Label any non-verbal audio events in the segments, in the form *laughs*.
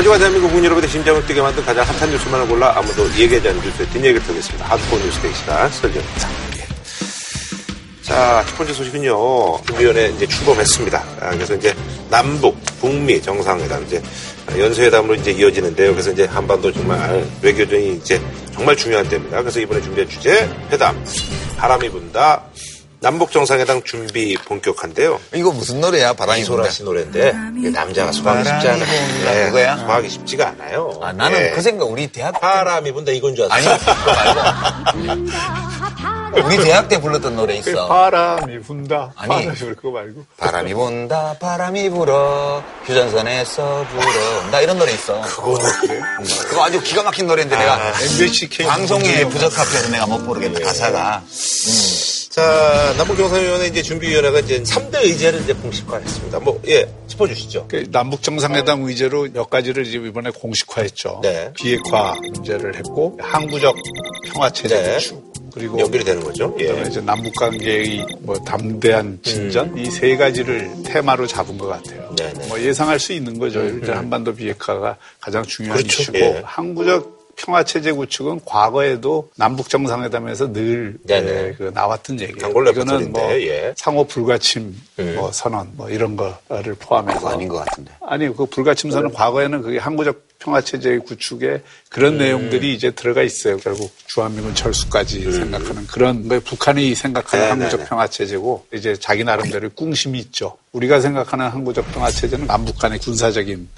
하지만 대한민국 국민 여러분의 심장을 뛰게 만든 가장 핫한 뉴스만을 골라 아무도 얘기하지 않는 뉴스의 뒷얘기를 펴겠습니다. 하드코어 뉴스데이 시간 설정입니다. 자, 첫 번째 소식은요. 준비위원회 이제 출범했습니다. 아, 그래서 이제 남북, 북미 정상회담 이제 연쇄회담으로 이제 이어지는데요. 그래서 이제 한반도 정말 외교전이 이제 정말 중요한 때입니다. 그래서 이번에 준비한 주제 회담. 바람이 분다. 남북 정상회담 준비 본격한데요. 이거 무슨 노래야? 바람이 분다. 씨 노래인데 남자가 소화하기 쉽지 바람이 않아요. 분다, 그거야? 소화하기 쉽지가 않아요. 아, 나는 예. 그 생각 우리 대학 때 바람이 분다 이건 줄 아니 알았어. 그거 말고 우리 대학 때 불렀던 노래 있어. 바람이 분다. 아니. 바람이 불 그거 말고. 바람이 분다, 바람이 불어, 휴전선에서 불어. 나 이런 노래 있어. 그거는 그거 아주 기가 막힌 노래인데 내가 MBC 방송에 부적합해서 내가 못 부르겠다, 가사가. 자, 남북정상위원회 이제 준비위원회가 이제 3대 의제를 이제 공식화했습니다. 뭐, 예, 짚어주시죠. 그 남북 정상회담 의제로 몇 가지를 이제 이번에 공식화했죠. 네. 비핵화 문제를 했고 항구적 평화 체제 네. 구축 그리고 연결이 되는 거죠. 그다음에 예. 이제 남북 관계의 뭐 담대한 진전 이세 가지를 테마로 잡은 것 같아요. 네네. 뭐 예상할 수 있는 거죠. 일단 한반도 비핵화가 가장 중요한 그렇죠. 이슈고 예. 항구적 평화 체제 구축은 과거에도 남북 정상회담에서 늘. 예, 그 나왔던 얘기예요. 이거는 뭐 예. 상호 불가침 음. 뭐 선언 뭐 이런 거를 포함해서 아닌 것 같은데. 아니, 그 불가침선은 과거에는 그게 항구적 평화체제의 구축에 그런 내용들이 이제 들어가 있어요. 결국 주한미군 철수까지 생각하는 그런, 뭐 북한이 생각하는 네, 항구적 네, 네. 평화체제고 이제 자기 나름대로 의 꿍심이 있죠. 우리가 생각하는 항구적 평화체제는 남북 간의 군사적인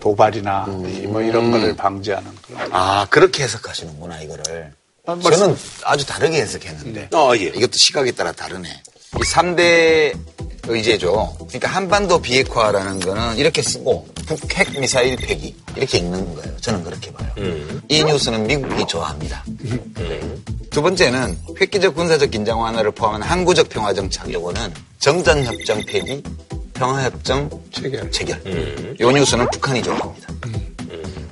도발이나 이뭐 이런 거를 방지하는 그런. 아, 그렇게 해석하시는구나, 이거를. 아, 저는 아주 다르게 해석했는데. 어, 예. 이것도 시각에 따라 다르네. 이 3대 의제죠. 그러니까 한반도 비핵화라는 거는 이렇게 쓰고 북핵 미사일 폐기 이렇게 읽는 거예요. 저는 그렇게 봐요. 이 뉴스는 미국이 좋아합니다. 두 번째는 획기적 군사적 긴장 완화를 포함한 항구적 평화 정착 요거는 정전협정 폐기, 평화협정 체결. 체결. 요 뉴스는 북한이 좋아합니다.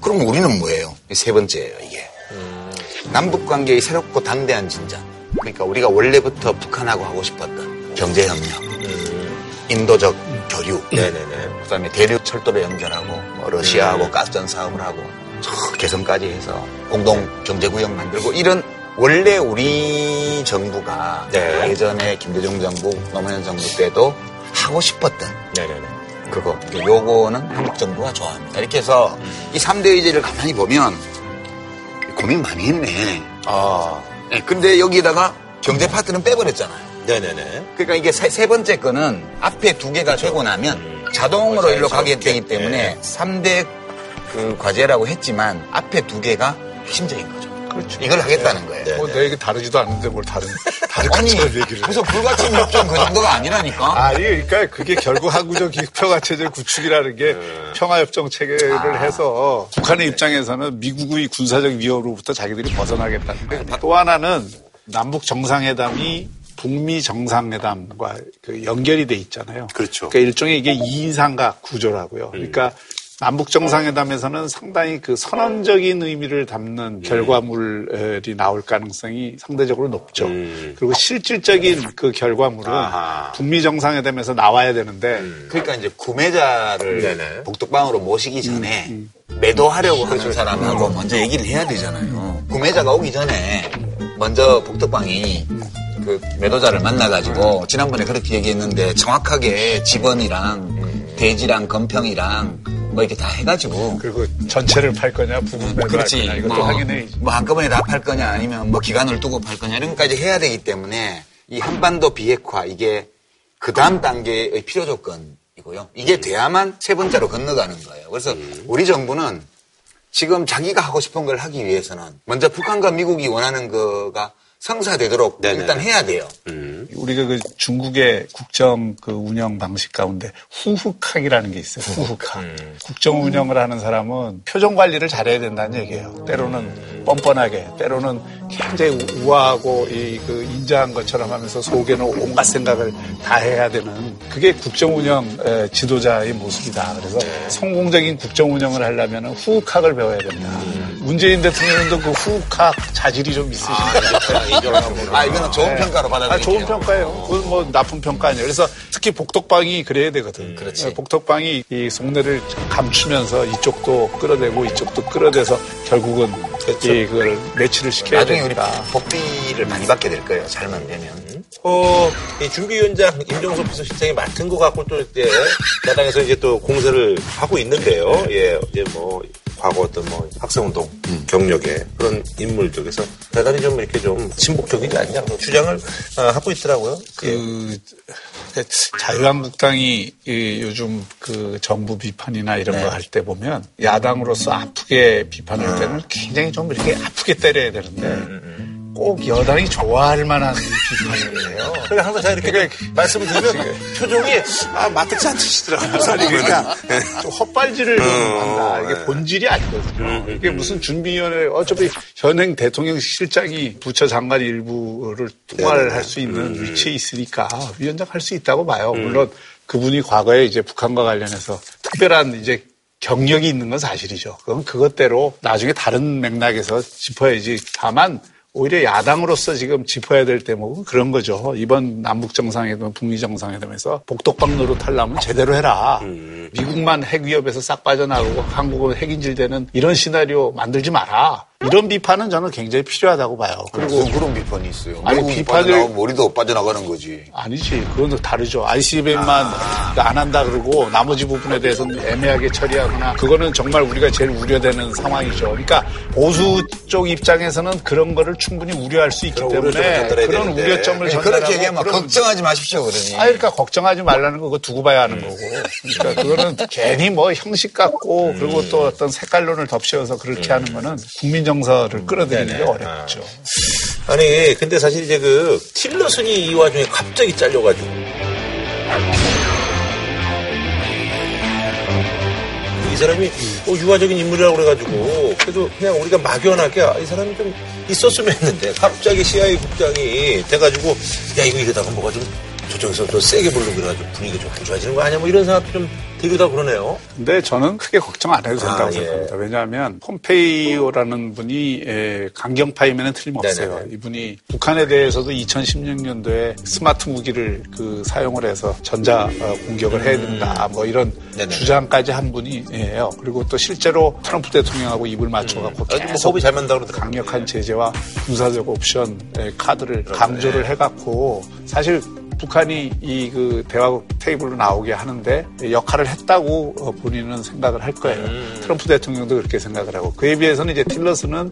그럼 우리는 뭐예요? 이세 번째예요, 이게. 남북 관계의 새롭고 담대한 진전. 그러니까 우리가 원래부터 북한하고 하고 싶었던 경제협력, 인도적 교류, 네네네. 그다음에 대륙 철도를 연결하고 뭐 러시아하고 가스전 사업을 하고 저 개성까지 해서 공동 경제구역 만들고 이런 원래 우리 정부가 네. 예전에 김대중 정부, 노무현 정부 때도 하고 싶었던 네네네. 그거 요거는 한국 정부가 좋아합니다. 이렇게 해서 이 3대 의제를 가만히 보면 고민 많이 했네. 아, 네, 근데 여기다가 경제 파트는 빼버렸잖아요. 네네네. 그러니까 이게 세, 세 번째 거는 앞에 두 개가 되고 나면 자동으로 일로 가게 되기 때문에 삼 3대 그 과제라고 했지만 앞에 두 개가 핵심적인 거죠. 그렇죠. 이걸 하겠다는 거예요. 네. 뭐 내 얘기 다르지도 않은데 뭘 다른, 다른 것처럼 얘기를 해. 그래서 불가침 협정 그 정도가 아니라니까. 아니, 그러니까 그게 결국 항구적 평화체제 구축이라는 게 평화협정 체계를 해서 북한의 입장에서는 미국의 군사적 위협으로부터 자기들이 벗어나겠다는 데또 하나는 남북 정상회담이 북미 정상회담과 그 연결이 돼 있잖아요. 그렇죠. 그러니까 일종의 이게 이인삼각 구조라고요. 그러니까 남북 정상회담에서는 상당히 그 선언적인 의미를 담는 결과물이 나올 가능성이 상대적으로 높죠. 음. 그리고 실질적인 그 결과물은 아하. 북미 정상회담에서 나와야 되는데 그러니까 이제 구매자를 네네. 복덕방으로 모시기 전에 매도하려고 하는 사람하고 먼저 얘기를 해야 되잖아요. 구매자가 오기 전에 먼저 복덕방이 그 매도자를 만나가지고 지난번에 그렇게 얘기했는데 정확하게 집원이랑 대지랑 건평이랑 뭐 이렇게 다 해가지고 그리고 전체를 팔 거냐 부분 매도할 그렇지. 거냐 이것도 뭐, 확인해야지. 뭐 한꺼번에 다 팔 거냐 아니면 뭐 기간을 두고 팔 거냐 이런 것까지 해야 되기 때문에 이 한반도 비핵화 이게 그 다음 단계의 필요 조건이고요. 이게 돼야만 세 번째로 건너가는 거예요. 그래서 음. 우리 정부는 지금 자기가 하고 싶은 걸 하기 위해서는 먼저 북한과 미국이 원하는 거가 성사되도록 네네. 일단 해야 돼요. 음. 우리가 그 중국의 국정 그 운영 방식 가운데 후흑학이라는 게 있어요. 후흑학. 국정 운영을 하는 사람은 표정 관리를 잘해야 된다는 얘기예요. 때로는 뻔뻔하게, 때로는 굉장히 우아하고 이 그 인자한 것처럼 하면서 속에는 온갖 생각을 다 해야 되는 그게 국정 운영 에, 지도자의 모습이다. 그래서 성공적인 국정 운영을 하려면 후흑학을 배워야 된다. 문재인 대통령도 그 후각 자질이 좀 있으신데. 아, 아, 이거는 좋은 평가로 받아들일게요. 아, 좋은 평가 예요. 그건 뭐 나쁜 평가 아니에요. 그래서 특히 복덕방이 그래야 되거든. 음, 그렇지. 복덕방이 이 속내를 감추면서 이쪽도 끌어내고 이쪽도 끌어내서 결국은 이 그걸 매치를 시켜야 나중에 우리 되니까. 복비를 많이 받게 될 거예요. 잘만 되면. 어, 이 준비위원장 임종석 비서실장이 맡은 것 같고 또 이제 야당에서 이제 또 공세를 하고 있는데요. 예, 이제 뭐 과거 어떤 뭐 학생운동 경력의 그런 인물들 그래서 대단히 좀 이렇게 좀 친복적이지 않냐 그런 주장을 어, 하고 있더라고요. 예. 그 자유한국당이 이 요즘 그 정부 비판이나 이런 거할 때 보면 야당으로서 아프게 비판할 때는 굉장히 좀 이렇게 아프게 때려야 되는데 꼭 여당이 좋아할 만한 비판을 해요. *laughs* 그래 항상 제가 이렇게 말씀을 드리면 표정이 아 마뜩지 않으시더라고요. 그러니까 좀 헛발질을 좀 한다. 이게 본질이 아니거든요. 이게 무슨 준비위원회 어차피 현행 대통령 실장이 부처 장관 일부를 통화를 할 수 있는 위치에 있으니까 위원장 할 수 있다고 봐요. 물론 그분이 과거에 이제 북한과 관련해서 특별한 이제 경력이 있는 건 사실이죠. 그럼 그것대로 나중에 다른 맥락에서 짚어야지. 다만 오히려 야당으로서 지금 짚어야 될 대목은 그런 거죠. 이번 남북 정상회담, 북미 정상회담에서 복덕방 노릇 하려면 제대로 해라. 미국만 핵 위협에서 싹 빠져나가고 한국은 핵인질되는 이런 시나리오 만들지 마라. 이런 비판은 저는 굉장히 필요하다고 봐요. 그리고 그런 비판이 있어요. 아니, 비판을- 우리도 빠져나가는 거지. 아니지. 그건 또 다르죠. ICBM만 안 한다 그러고 나머지 부분에 대해서는 애매하게 처리하거나 그거는 정말 우리가 제일 우려되는 상황이죠. 그러니까 보수 쪽 입장에서는 그런 거를 충분히 우려할 수 있기 때문에 그런. 우려점을 네, 전달하고 그렇게 얘기하면 걱정하지 마십시오, 그러니. 아, 그러니까 걱정하지 말라는 거 그거 두고 봐야 하는 거고. 그러니까 그거는 괜히 뭐 형식 같고 그리고 또 어떤 색깔론을 덮씌워서 그렇게 하는 거는 국민 정서를 끌어들이는 게 어렵죠. 아니 근데 사실 이제 그 틸러슨이 이 와중에 갑자기 잘려가지고. 이 사람이 어, 유화적인 인물이라고 그래가지고 그래도 그냥 우리가 막연하게 아, 이 사람이 좀 있었으면 했는데 갑자기 CIA 국장이 돼가지고 야 이거 이러다가 뭐가 좀 저쪽에서 더 세게 부르고 그래가지고 분위기가 좀 안 좋아지는 거 아니야? 뭐 이런 생각도 좀 하고 그러네요. 근데 저는 크게 걱정 안 해도 된다고 아, 예. 생각합니다. 왜냐하면 폼페이오라는 분이 에, 강경파이면 틀림없어요. 네네. 이분이 북한에 대해서도 2016년도에 스마트 무기를 그 사용을 해서 전자 어, 공격을 해야 된다. 뭐 이런 음. 네네. 주장까지 한 분이에요. 그리고 또 실제로 트럼프 대통령하고 입을 맞춰갖고 아주 뭐 계속 호흡이 잘 맞는다 그러더라고요. 강력한 제재와 군사적 옵션 의 카드를 강조를 해갖고 사실 북한이 이 그 대화 테이블로 나오게 하는데 역할을 했다고 어, 본인은 생각을 할 거예요. 트럼프 대통령도 그렇게 생각을 하고 그에 비해서는 이제 틸러스는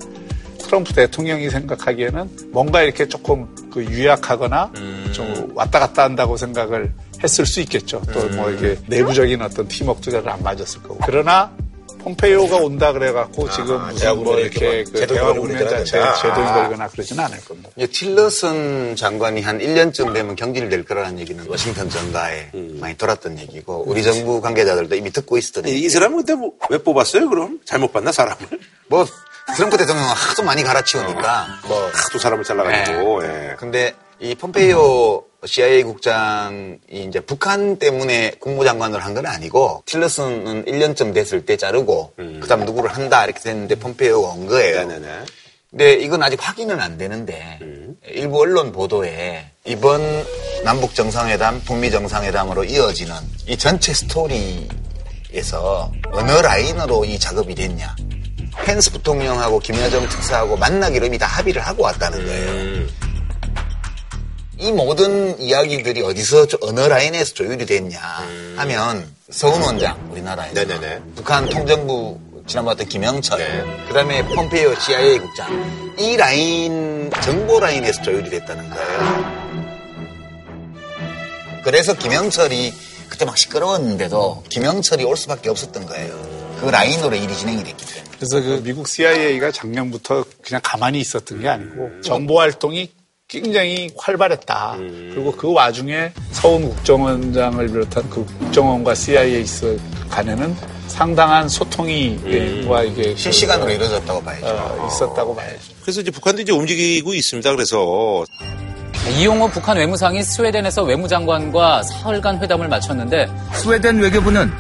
트럼프 대통령이 생각하기에는 뭔가 이렇게 조금 그 유약하거나 좀 왔다 갔다 한다고 생각을 했을 수 있겠죠. 또뭐 이게 내부적인 어떤 팀워크도 잘안 맞았을 거고. 그러나 폼페이오가 온다 그래갖고 지금 무슨 대화국면에 뭐 이렇게 막그 대화 국면 그러진. 제동이 아. 걸리거나 그러지는 않을 겁니다. 틸러슨 장관이 한 1년쯤 되면 경질될 거라는 얘기는 워싱턴 전가에 많이 돌았던 얘기고 우리 정부 관계자들도 이미 듣고 있었던 얘기. 이 사람은 근데 뭐왜 뽑았어요 그럼? 잘못 봤나 사람을? 뭐 트럼프 대통령은 하도 많이 갈아치우니까 뭐 하도 사람을 잘라가지고 예. 근데 이 폼페이오 CIA 국장이 이제 북한 때문에 국무장관을 한 건 아니고 틸러슨은 1년쯤 됐을 때 자르고 그다음 누구를 한다 이렇게 됐는데 폼페이오가 온 거예요. 네네네. 근데 이건 아직 확인은 안 되는데 일부 언론 보도에 이번 남북 정상회담, 북미 정상회담으로 이어지는 이 전체 스토리에서 어느 라인으로 이 작업이 됐냐. 펜스 부통령하고 김여정 특사하고 만나기로 이미 다 합의를 하고 왔다는 거예요. 이 모든 이야기들이 어디서 조- 어느 라인에서 조율이 됐냐 하면 서훈 원장 우리나라에서 네네네. 북한 통정부 지난번 봤던 김영철 네. 그다음에 폼페이오 CIA 국장 이 라인 정보 라인에서 조율이 됐다는 거예요. 그래서 김영철이 그때 막 시끄러웠는데도 김영철이 올 수밖에 없었던 거예요. 그 라인으로 일이 진행이 됐기 때문에. 그래서 그 미국 CIA가 작년부터 그냥 가만히 있었던 게 아니고 정보 활동이 굉장히 활발했다. 그리고 그 와중에 서훈 국정원장을 비롯한 그 국정원과 CIA 간에는 상당한 소통이 와 이게 실시간으로 이루어졌다고 봐야죠. 어, 있었다고 봐야죠. 그래서 이제 북한도 이제 움직이고 있습니다. 그래서 이용호 북한 외무상이 스웨덴에서 외무장관과 사흘간 회담을 마쳤는데 스웨덴 외교부는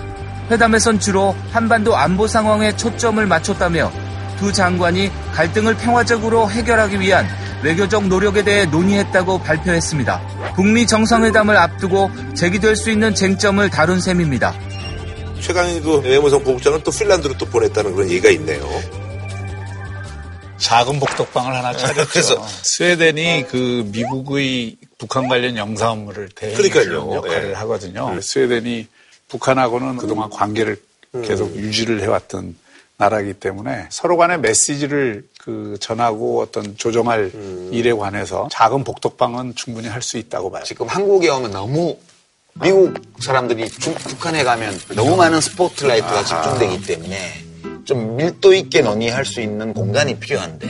회담에선 주로 한반도 안보 상황에 초점을 맞췄다며 두 장관이 갈등을 평화적으로 해결하기 위한 외교적 노력에 대해 논의했다고 발표했습니다. 북미 정상회담을 앞두고 제기될 수 있는 쟁점을 다룬 셈입니다. 최강희 그 외무성 부국장은 또 핀란드로 또 보냈다는 그런 얘기가 있네요. 작은 복덕방을 하나 차렸죠. *laughs* 그래서- 스웨덴이 그 미국의 북한 관련 영상업무를 대행해주는 그러니까요. 역할을 예. 하거든요. 스웨덴이 북한하고는 그동안 관계를 계속 유지를 해왔던 나라이기 때문에 서로 간의 메시지를 그 전하고 어떤 조정할 일에 관해서 작은 복덕방은 충분히 할 수 있다고 봐요. 지금 한국에 오면 너무 미국 사람들이 중- 북한에 가면 너무 많은 스포트라이트가 집중되기 때문에 좀 밀도 있게 논의할 수 있는 공간이 필요한데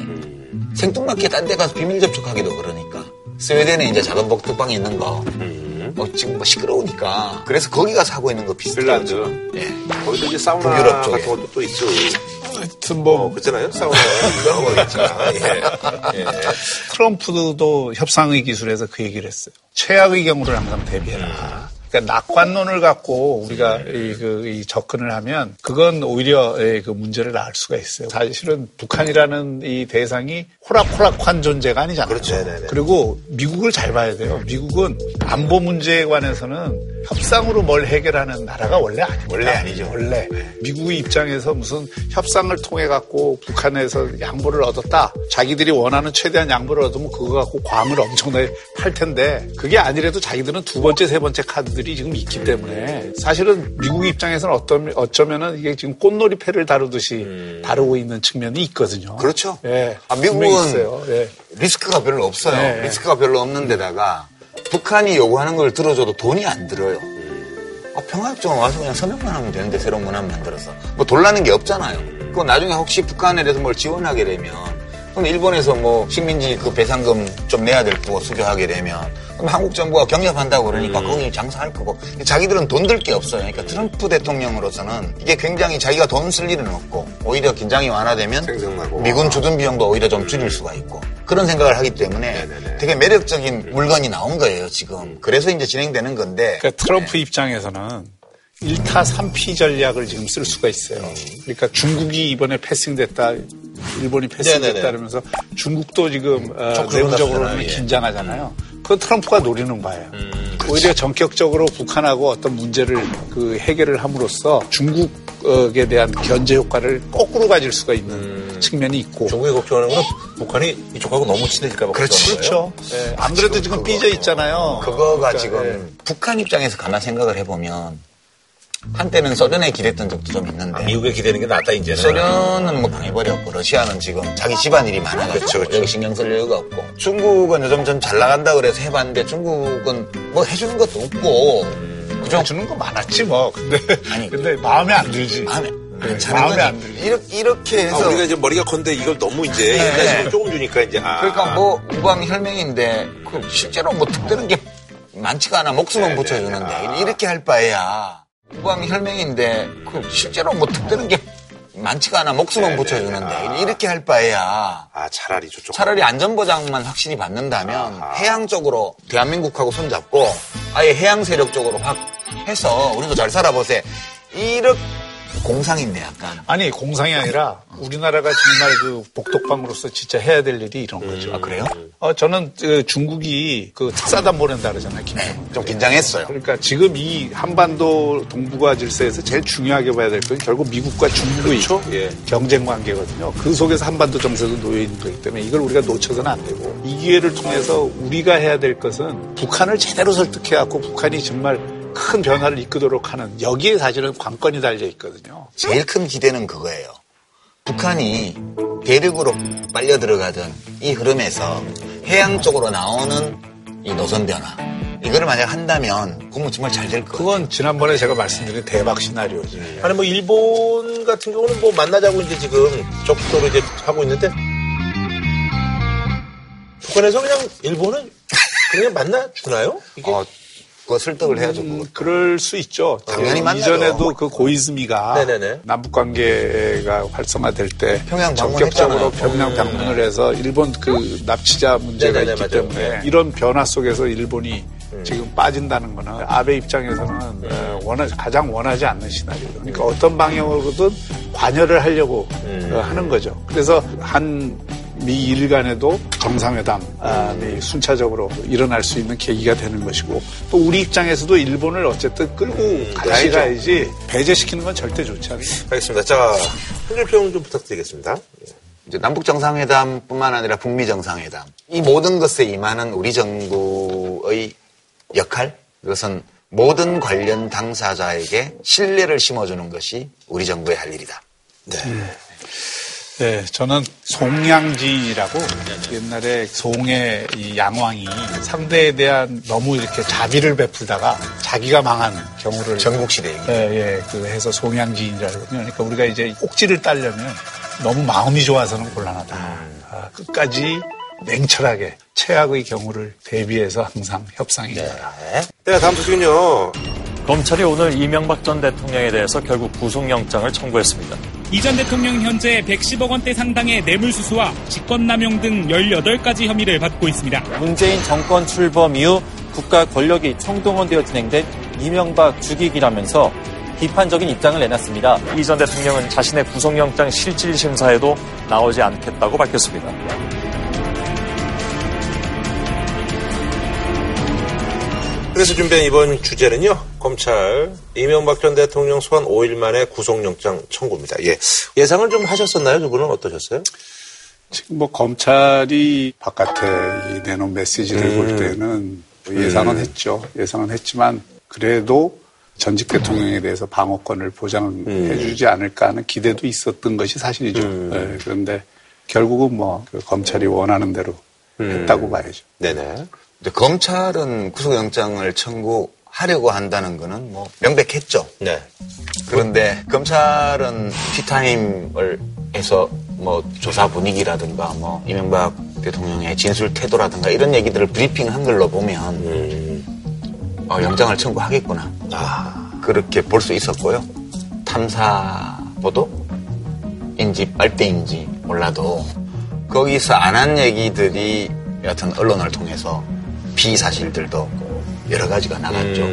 생뚱맞게 딴 데 가서 비밀 접촉하기도 그러니까 스웨덴에 이제 작은 복덕방이 있는 거 뭐 지금 뭐 시끄러우니까 그래서 거기 가서 하고 있는 거 비슷해요. 핀란드. 예. 거기도 이제 사우나 북유럽 쪽에. 같은 것도 또 있어. 하여튼 어, 뭐 그렇잖아요. 사우나. *laughs* 예. 예. 트럼프도 협상의 기술에서 그 얘기를 했어요. 최악의 경우를 항상 대비해라. 그러니까 낙관론을 갖고 우리가 이, 그, 이 접근을 하면 그건 오히려 예, 그 문제를 낳을 수가 있어요. 사실은 북한이라는 이 대상이 호락호락한 존재가 아니잖아요. 그렇죠. 네네네. 그리고 미국을 잘 봐야 돼요. 미국은 안보 문제에 관해서는 협상으로 뭘 해결하는 나라가 원래 아니에요. 원래 아니죠. 원래 미국의 입장에서 무슨 협상을 통해 갖고 북한에서 양보를 얻었다. 자기들이 원하는 최대한 양보를 얻으면 그거 갖고 괌을 엄청나게 팔 텐데 그게 아니라도 자기들은 두 번째 세 번째 카드 들이 지금 있기 때문에 사실은 미국 입장에서는 어떤 어쩌면은 이게 지금 꽃놀이 패를 다루듯이 다루고 있는 측면이 있거든요. 그렇죠. 예. 아, 미국은. 예. 리스크가 별로 없어요. 네. 리스크가 별로 없는 데다가 북한이 요구하는 걸 들어줘도 돈이 안 들어요. 아, 평화협정은 와서 그냥 서명만 하면 되는데 새로운 문화 만들어서 뭐 돌라는 게 없잖아요. 그거 나중에 혹시 북한에 대해서 뭘 지원하게 되면 그럼 일본에서 뭐 식민지 그 배상금 좀 내야 될 거고 수교하게 되면 그럼 한국 정부가 경협한다고 그러니까 음. 거기 장사할 거고 자기들은 돈 들 게 없어요. 그러니까 트럼프 대통령으로서는 이게 굉장히 자기가 돈 쓸 일은 없고 오히려 긴장이 완화되면 생생하고. 미군 주둔 비용도 오히려 좀 줄일 수가 있고 그런 생각을 하기 때문에 네네네. 되게 매력적인 물건이 나온 거예요 지금. 그래서 이제 진행되는 건데 그러니까 트럼프 입장에서는 1타 3피 전략을 지금 쓸 수가 있어요. 그러니까 중국이 이번에 패싱됐다, 일본이 패싱됐다. 그러면서 중국도 지금 어, 좀 그러고 내부적으로는 예. 긴장하잖아요. 그건 트럼프가 노리는 바예요. 오히려 전격적으로 북한하고 어떤 문제를 그 해결을 함으로써 중국에 대한 견제 효과를 거꾸로 가질 수가 있는 측면이 있고. 중국이 걱정하는 건 북한이 이쪽하고 너무 친해질까 봐 거예요. 그렇죠. 예, 안 그래도 지금 삐져 있잖아요. 그거가 그러니까, 지금 예. 북한 입장에서 가만 생각을 해보면 한때는 소련에 기댔던 적도 좀 있는데 아, 미국에 기대는 게 낫다 이제는. 소련은 뭐 당해버렸고 러시아는 지금 자기 집안일이 많아가지고 그렇죠, 그렇죠. 여기 신경 쓸 여유가 없고 중국은 요즘 좀 잘 나간다 그래서 해봤는데 중국은 뭐 해주는 것도 없고 그죠? 주는 거 많았지 뭐. 근데 아니, 근데 마음에 안 들지. 마음에 네, 마음에 안 거지. 들지. 이렇게, 이렇게 아, 해서 우리가 이제 머리가 건데 이걸 너무 이제 네. 옛날식으로 조금 주니까 이제 아. 그러니까 뭐 우방 혈맹인데 그 실제로 뭐 특별한 게 많지가 않아 목숨은 붙여주는데 이렇게 할 바에야 우방 혈맹인데 그 실제로 뭐 특별한 게 많지가 않아. 목숨은 붙여주는데 이렇게 할 바에야 아 차라리 저쪽. 차라리 안전보장만 확실히 받는다면 해양 쪽으로 대한민국하고 손잡고 아예 해양 세력 쪽으로 확 해서 우리도 잘 살아보세. 이렇게 공상인데 약간 아니 공상이 아니라 우리나라가 정말 그 복덕방으로서 진짜 해야 될 일이 이런 거죠. 아 그래요? 어, 저는 그 중국이 그 특사단 보낸다 그러잖아요, 김정은. 좀 긴장했어요. 그러니까 지금 이 한반도 동북아 질서에서 제일 중요하게 봐야 될 건 결국 미국과 중국의 예. 경쟁 관계거든요. 그 속에서 한반도 정세도 놓여 있는 거기 때문에 이걸 우리가 놓쳐서는 안 되고 이 기회를 통해서 우리가 해야 될 것은 북한을 제대로 설득해 갖고 북한이 정말 큰 변화를 이끌도록 하는 여기에 사실은 관건이 달려 있거든요. 제일 큰 기대는 그거예요. 북한이 대륙으로 빨려 들어가던 이 흐름에서 해양 쪽으로 나오는 이 노선 변화. 이거를 만약 한다면 그러면 정말 잘 될 거예요. 그건 지난번에 제가 말씀드린 대박 시나리오지. 아니 뭐 일본 같은 경우는 뭐 만나자고 이제 지금 적극적으로 이제 하고 있는데 북한에서 그냥 일본은 그냥 만나 주나요? 이게 어, 그거 설득을 해야죠. 음, 그럴 수 있죠. 당연히 그 만나죠. 이전에도 그 고이즈미가 네네네. 남북 관계가 활성화될 때 평양 전격적으로 방문했잖아요. 평양 방문을 해서 일본 그 납치자 문제가 네네네, 있기 맞아요. 때문에 네. 이런 변화 속에서 일본이 지금 빠진다는 거는 아베 입장에서는 어, 원하, 가장 원하지 않는 시나리오. 그러니까 어떤 방향으로든 관여를 하려고 어, 하는 거죠. 그래서 한 미 일간에도 정상회담이 순차적으로 일어날 수 있는 계기가 되는 것이고 또 우리 입장에서도 일본을 어쨌든 끌고 같이 가야죠. 가야지 배제시키는 건 절대 좋지 않아요. 알겠습니다. 자, 한줄평 좀 부탁드리겠습니다. 이제 남북 정상회담뿐만 아니라 북미 정상회담 이 모든 것에 임하는 우리 정부의 역할 그것은 모든 관련 당사자에게 신뢰를 심어주는 것이 우리 정부의 할 일이다. 네, 저는 송양진이라고 옛날에 송의 이 양왕이 상대에 대한 너무 이렇게 자비를 베풀다가 자기가 망한 경우를 전국 시대 얘기. 예, 예, 그 해서 송양지인이라고 하거든요. 그러니까 우리가 이제 꼭지를 따려면 너무 마음이 좋아서는 곤란하다. 아, 끝까지 냉철하게 최악의 경우를 대비해서 항상 협상이 있다. 네, 다음 소식은요. 검찰이 오늘 이명박 전 대통령에 대해서 결국 구속영장을 청구했습니다. 이전 대통령 현재 110억 원대 상당의 뇌물수수와 직권남용 등 18가지 혐의를 받고 있습니다. 문재인 정권 출범 이후 국가 권력이 총동원되어 진행된 이명박 죽이기라면서 비판적인 입장을 내놨습니다. 이 전 대통령은 자신의 구속영장 실질 심사에도 나오지 않겠다고 밝혔습니다. 그래서 준비한 이번 주제는요. 검찰 이명박 전 대통령 소환 5일 만에 구속영장 청구입니다. 예. 예상을 좀 하셨었나요? 두 분은 어떠셨어요? 지금 뭐 검찰이 바깥에 이 내놓은 메시지를 볼 때는 예상은 했죠. 예상은 했지만 그래도 전직 대통령에 대해서 방어권을 보장해 주지 않을까 하는 기대도 있었던 것이 사실이죠. 네, 그런데 결국은 뭐 그 검찰이 원하는 대로 했다고 봐야죠. 네네. 검찰은 구속영장을 청구하려고 한다는 거는 뭐 명백했죠. 네. 그런데 검찰은 티타임을 해서 뭐 조사 분위기라든가 뭐 이명박 대통령의 진술 태도라든가 이런 얘기들을 브리핑한 걸로 보면 어, 영장을 청구하겠구나 그렇게 볼 수 있었고요. 탐사 보도인지 빨대인지 몰라도 거기서 안 한 얘기들이 여하튼 언론을 통해서 비사실들도 여러 가지가 나갔죠.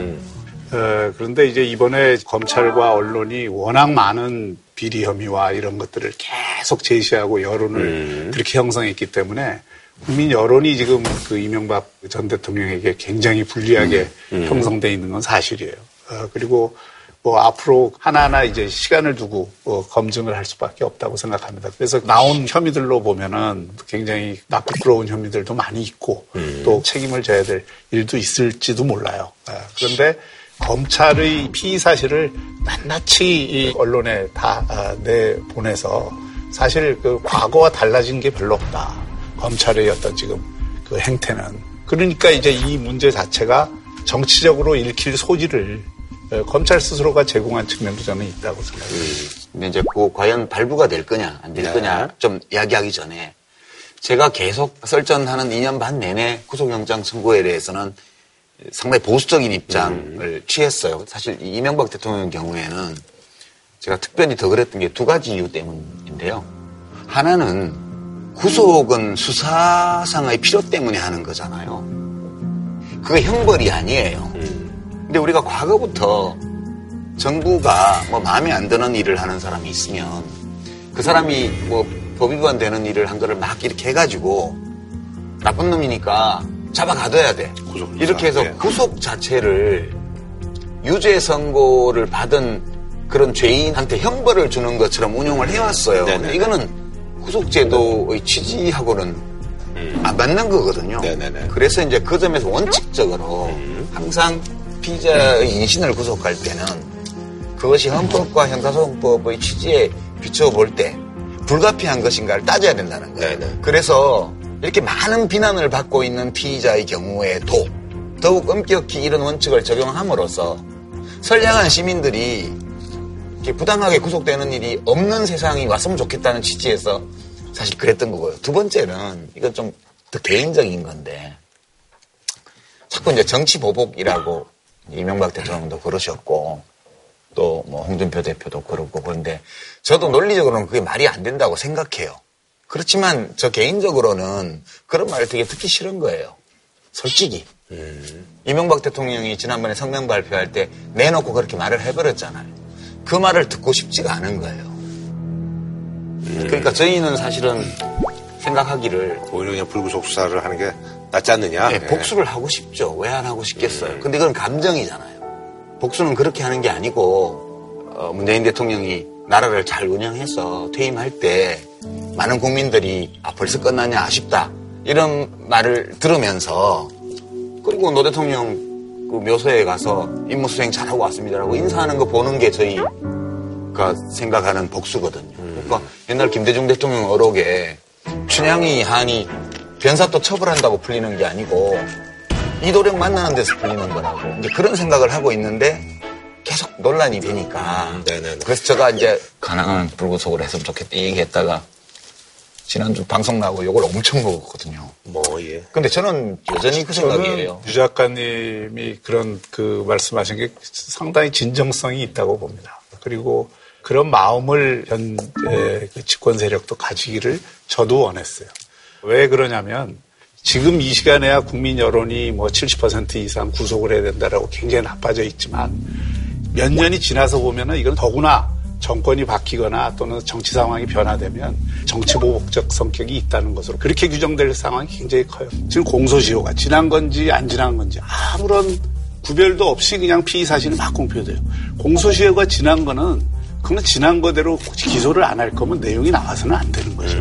어, 그런데 이제 이번에 검찰과 언론이 워낙 많은 비리 혐의와 이런 것들을 계속 제시하고 여론을 그렇게 형성했기 때문에 국민 여론이 지금 그 이명박 전 대통령에게 굉장히 불리하게 형성돼 있는 건 사실이에요. 어, 그리고 뭐 앞으로 하나하나 이제 시간을 두고 어, 검증을 할 수밖에 없다고 생각합니다. 그래서 나온 혐의들로 보면은 굉장히 나쁘러운 혐의들도 많이 있고 또 책임을 져야 될 일도 있을지도 몰라요. 아, 그런데 검찰의 피의 사실을 낱낱이 이 언론에 다 아, 내보내서 사실 그 과거와 달라진 게 별로 없다. 검찰의 어떤 지금 그 행태는. 그러니까 이제 이 문제 자체가 정치적으로 읽힐 소지를 어, 검찰 스스로가 제공한 측면도 저는 있다고 생각합니다. 근데 이제 그 과연 발부가 될 거냐 안 될 거냐 좀 이야기하기 전에 제가 계속 설전하는 2년 반 내내 구속영장 청구에 대해서는 상당히 보수적인 입장을 취했어요. 사실 이 이명박 대통령 경우에는 제가 특별히 더 그랬던 게 두 가지 이유 때문인데요. 하나는 구속은 수사상의 필요 때문에 하는 거잖아요. 그게 형벌이 아니에요. 근데 우리가 과거부터 정부가 뭐 마음에 안 드는 일을 하는 사람이 있으면 그 사람이 뭐 법 위반되는 일을 한 거를 막 이렇게 해가지고 나쁜 놈이니까 잡아가둬야 돼. 구속 이렇게 해서 네. 구속 자체를 유죄 선고를 받은 그런 죄인한테 형벌을 주는 것처럼 운용을 해왔어요. 네네. 근데 이거는 구속제도의 취지하고는 안 맞는 거거든요. 네네네. 그래서 이제 그 점에서 원칙적으로 항상 피의자의 인신을 구속할 때는 그것이 헌법과 형사소송법의 취지에 비춰볼 때 불가피한 것인가를 따져야 된다는 거예요. 네네. 그래서 이렇게 많은 비난을 받고 있는 피의자의 경우에도 더욱 엄격히 이런 원칙을 적용함으로써 선량한 시민들이 부당하게 구속되는 일이 없는 세상이 왔으면 좋겠다는 취지에서 사실 그랬던 거고요. 두 번째는 이건 좀 더 개인적인 건데 자꾸 이제 정치 보복이라고 이명박 대통령도 그러셨고 또 뭐 홍준표 대표도 그렇고 그런데 저도 논리적으로는 그게 말이 안 된다고 생각해요. 그렇지만 저 개인적으로는 그런 말을 되게 듣기 싫은 거예요. 솔직히. 이명박 대통령이 지난번에 성명 발표할 때 내놓고 그렇게 말을 해버렸잖아요. 그 말을 듣고 싶지가 않은 거예요. 그러니까 저희는 사실은 생각하기를 오히려 그냥 불구속 수사를 하는 게 낫지 않느냐. 네, 복수를 하고 싶죠. 왜 안 하고 싶겠어요. 근데 그건 감정이잖아요. 복수는 그렇게 하는 게 아니고 어, 문재인 대통령이 나라를 잘 운영해서 퇴임할 때 많은 국민들이 아 벌써 끝났냐 아쉽다 이런 말을 들으면서 그리고 노 대통령 그 묘소에 가서 임무 수행 잘하고 왔습니다라고 인사하는 거 보는 게 저희가 생각하는 복수거든요. 그러니까 옛날 김대중 대통령 어록에 춘향이 한이 변사 또 처벌한다고 풀리는 게 아니고 이도령 만나는 데서 풀리는 거라고 이제 그런 생각을 하고 있는데 계속 논란이 되니까 네네네. 그래서 제가 이제 가능한 불구속을 했으면 좋겠다 이 얘기했다가 지난주 방송 나고 욕을 엄청 먹었거든요. 뭐, 예. 근데 저는 여전히 그 생각이에요. 유 작가님이 그런 그 말씀하신 게 상당히 진정성이 있다고 봅니다. 그리고 그런 마음을 현 그 집권 세력도 가지기를 저도 원했어요. 왜 그러냐면 지금 이 시간에야 국민 여론이 뭐 70% 이상 구속을 해야 된다라고 굉장히 나빠져 있지만 몇 년이 지나서 보면은 이건 더구나 정권이 바뀌거나 또는 정치 상황이 변화되면 정치 보복적 성격이 있다는 것으로 그렇게 규정될 상황이 굉장히 커요. 지금 공소시효가 지난 건지 안 지난 건지 아무런 구별도 없이 그냥 피의 사실이 막 공표돼요. 공소시효가 지난 거는 그건 지난 거대로 기소를 안 할 거면 내용이 나와서는 안 되는 거죠.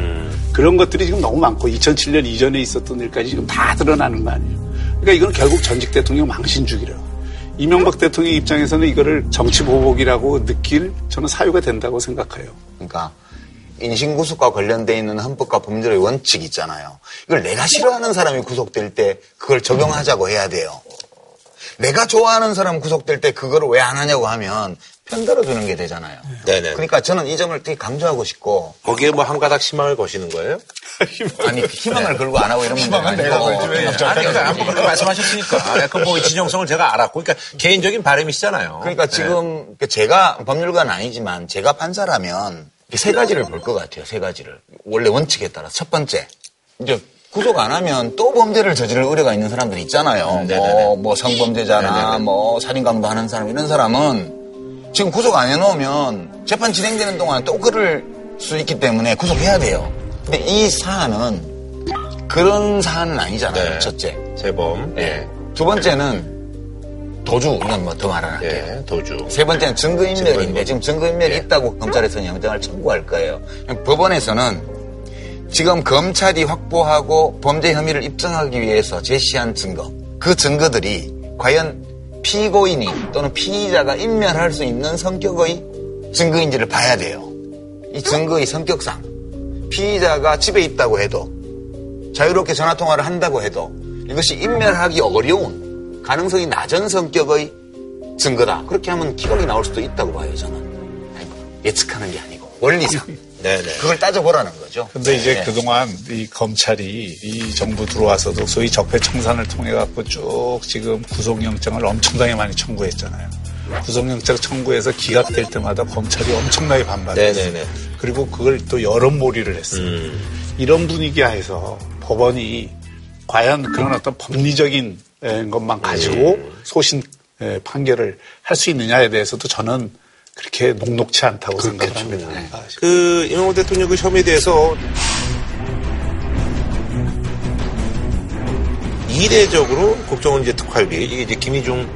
그런 것들이 지금 너무 많고 2007년 이전에 있었던 일까지 지금 다 드러나는 거 아니에요. 그러니까 이건 결국 전직 대통령 망신주기래요. 이명박 대통령 입장에서는 이거를 정치 보복이라고 느낄 저는 사유가 된다고 생각해요. 그러니까 인신구속과 관련돼 있는 헌법과 법률의 원칙이 있잖아요. 이걸 내가 싫어하는 사람이 구속될 때 그걸 적용하자고 해야 돼요. 내가 좋아하는 사람 구속될 때 그걸 왜 안 하냐고 하면 편들어 주는 게 되잖아요. 네네. 그러니까 저는 이 점을 되게 강조하고 싶고 거기에 뭐 한 가닥 희망을 거시는 거예요? *laughs* 아니 희망을 걸고 안 하고 이런 문제가 아니고 아니, 그러니까 한번 그렇게 말씀하셨으니까. *laughs* 약간 뭐 진정성을 제가 알았고. 그러니까 개인적인 바람이시잖아요. 그러니까 지금 제가 법률가는 아니지만 제가 판사라면 세 가지를 볼 것 같아요. 세 가지를 원래 원칙에 따라 첫 번째 이제 구속 안 하면 또 범죄를 저지를 의뢰가 있는 사람들 있잖아요. 뭐, 뭐 성범죄자나 뭐 살인강도 하는 사람 이런 사람은 지금 구속 안 해놓으면 재판 진행되는 동안 또 그럴 수 있기 때문에 구속해야 돼요. 근데 이 사안은 그런 사안은 아니잖아요. 네. 첫째. 재범. 예. 두 번째는 도주 이건 뭐 더 말안 할게요. 예. 도주. 세 번째는 증거인멸인데 증거인멸. 지금 증거인멸이 예. 있다고 검찰에서는 영장을 청구할 거예요. 법원에서는 지금 검찰이 확보하고 범죄 혐의를 입증하기 위해서 제시한 증거, 그 증거들이 과연 피고인이 또는 피의자가 인멸할 수 있는 성격의 증거인지를 봐야 돼요. 이 증거의 성격상 피의자가 집에 있다고 해도 자유롭게 전화 통화를 한다고 해도 이것이 인멸하기 어려운 가능성이 낮은 성격의 증거다. 그렇게 하면 기각이 나올 수도 있다고 봐요, 저는. 예측하는 게 아니고 원리상 네네. 그걸 따져보라는 거죠. 근데 이제 네. 그동안 이 검찰이 이 정부 들어와서도 소위 적폐청산을 통해 갖고 쭉 지금 구속영장을 엄청나게 많이 청구했잖아요. 구속영장 청구해서 기각될 때마다 검찰이 엄청나게 반발했어요. 네네네. 그리고 그걸 또 여론몰이를 했어요. 음. 이런 분위기 하에서 법원이 과연 그런 어떤 법리적인 에, 것만 가지고 소신 에, 판결을 할 수 있느냐에 대해서도 저는 그렇게 녹록치 않다고 생각합니다. 아, 그 이명호 대통령 그 혐의에 대해서 이례적으로 국정원 이제 특활비 이게 이제 김희중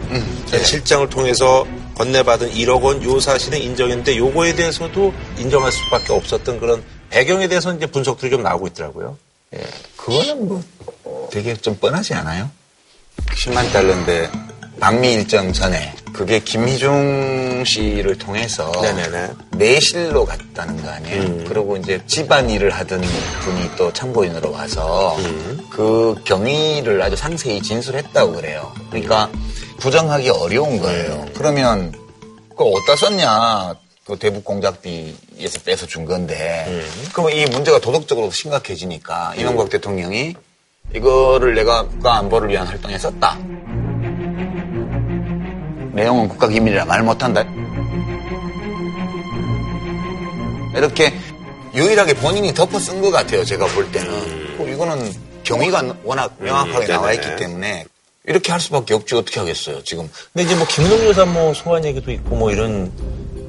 실장을 통해서 건네받은 1억 원 요 사실은 인정했는데 요거에 대해서도 인정할 수밖에 없었던 그런 배경에 대해서 이제 분석들이 좀 나오고 있더라고요. 예, 그거는 뭐 되게 좀 뻔하지 않아요? 10만 달러인데 방미 일정 전에 그게 김희중 씨를 통해서 네네네. 내실로 갔다는 거 아니에요? 그리고 이제 집안 일을 하던 분이 또 참고인으로 와서 그 경위를 아주 상세히 진술했다고 그래요. 그러니까 부정하기 어려운 거예요. 그러면 그거 어디다 썼냐? 그 대북 공작비에서 빼서 준 건데 그럼 이 문제가 도덕적으로 심각해지니까 이명박 대통령이 이거를 내가 국가 안보를 위한 활동에 썼다. 내용은 국가기밀이라 말 못한다. 이렇게 유일하게 본인이 덮어 쓴 것 같아요. 제가 볼 때는. 그 이거는 경위가 워낙 명확하게 네네. 나와 있기 때문에 이렇게 할 수밖에 없지 어떻게 하겠어요. 지금 근데 이제 뭐 김웅 여사 뭐 소환 얘기도 있고 뭐 이런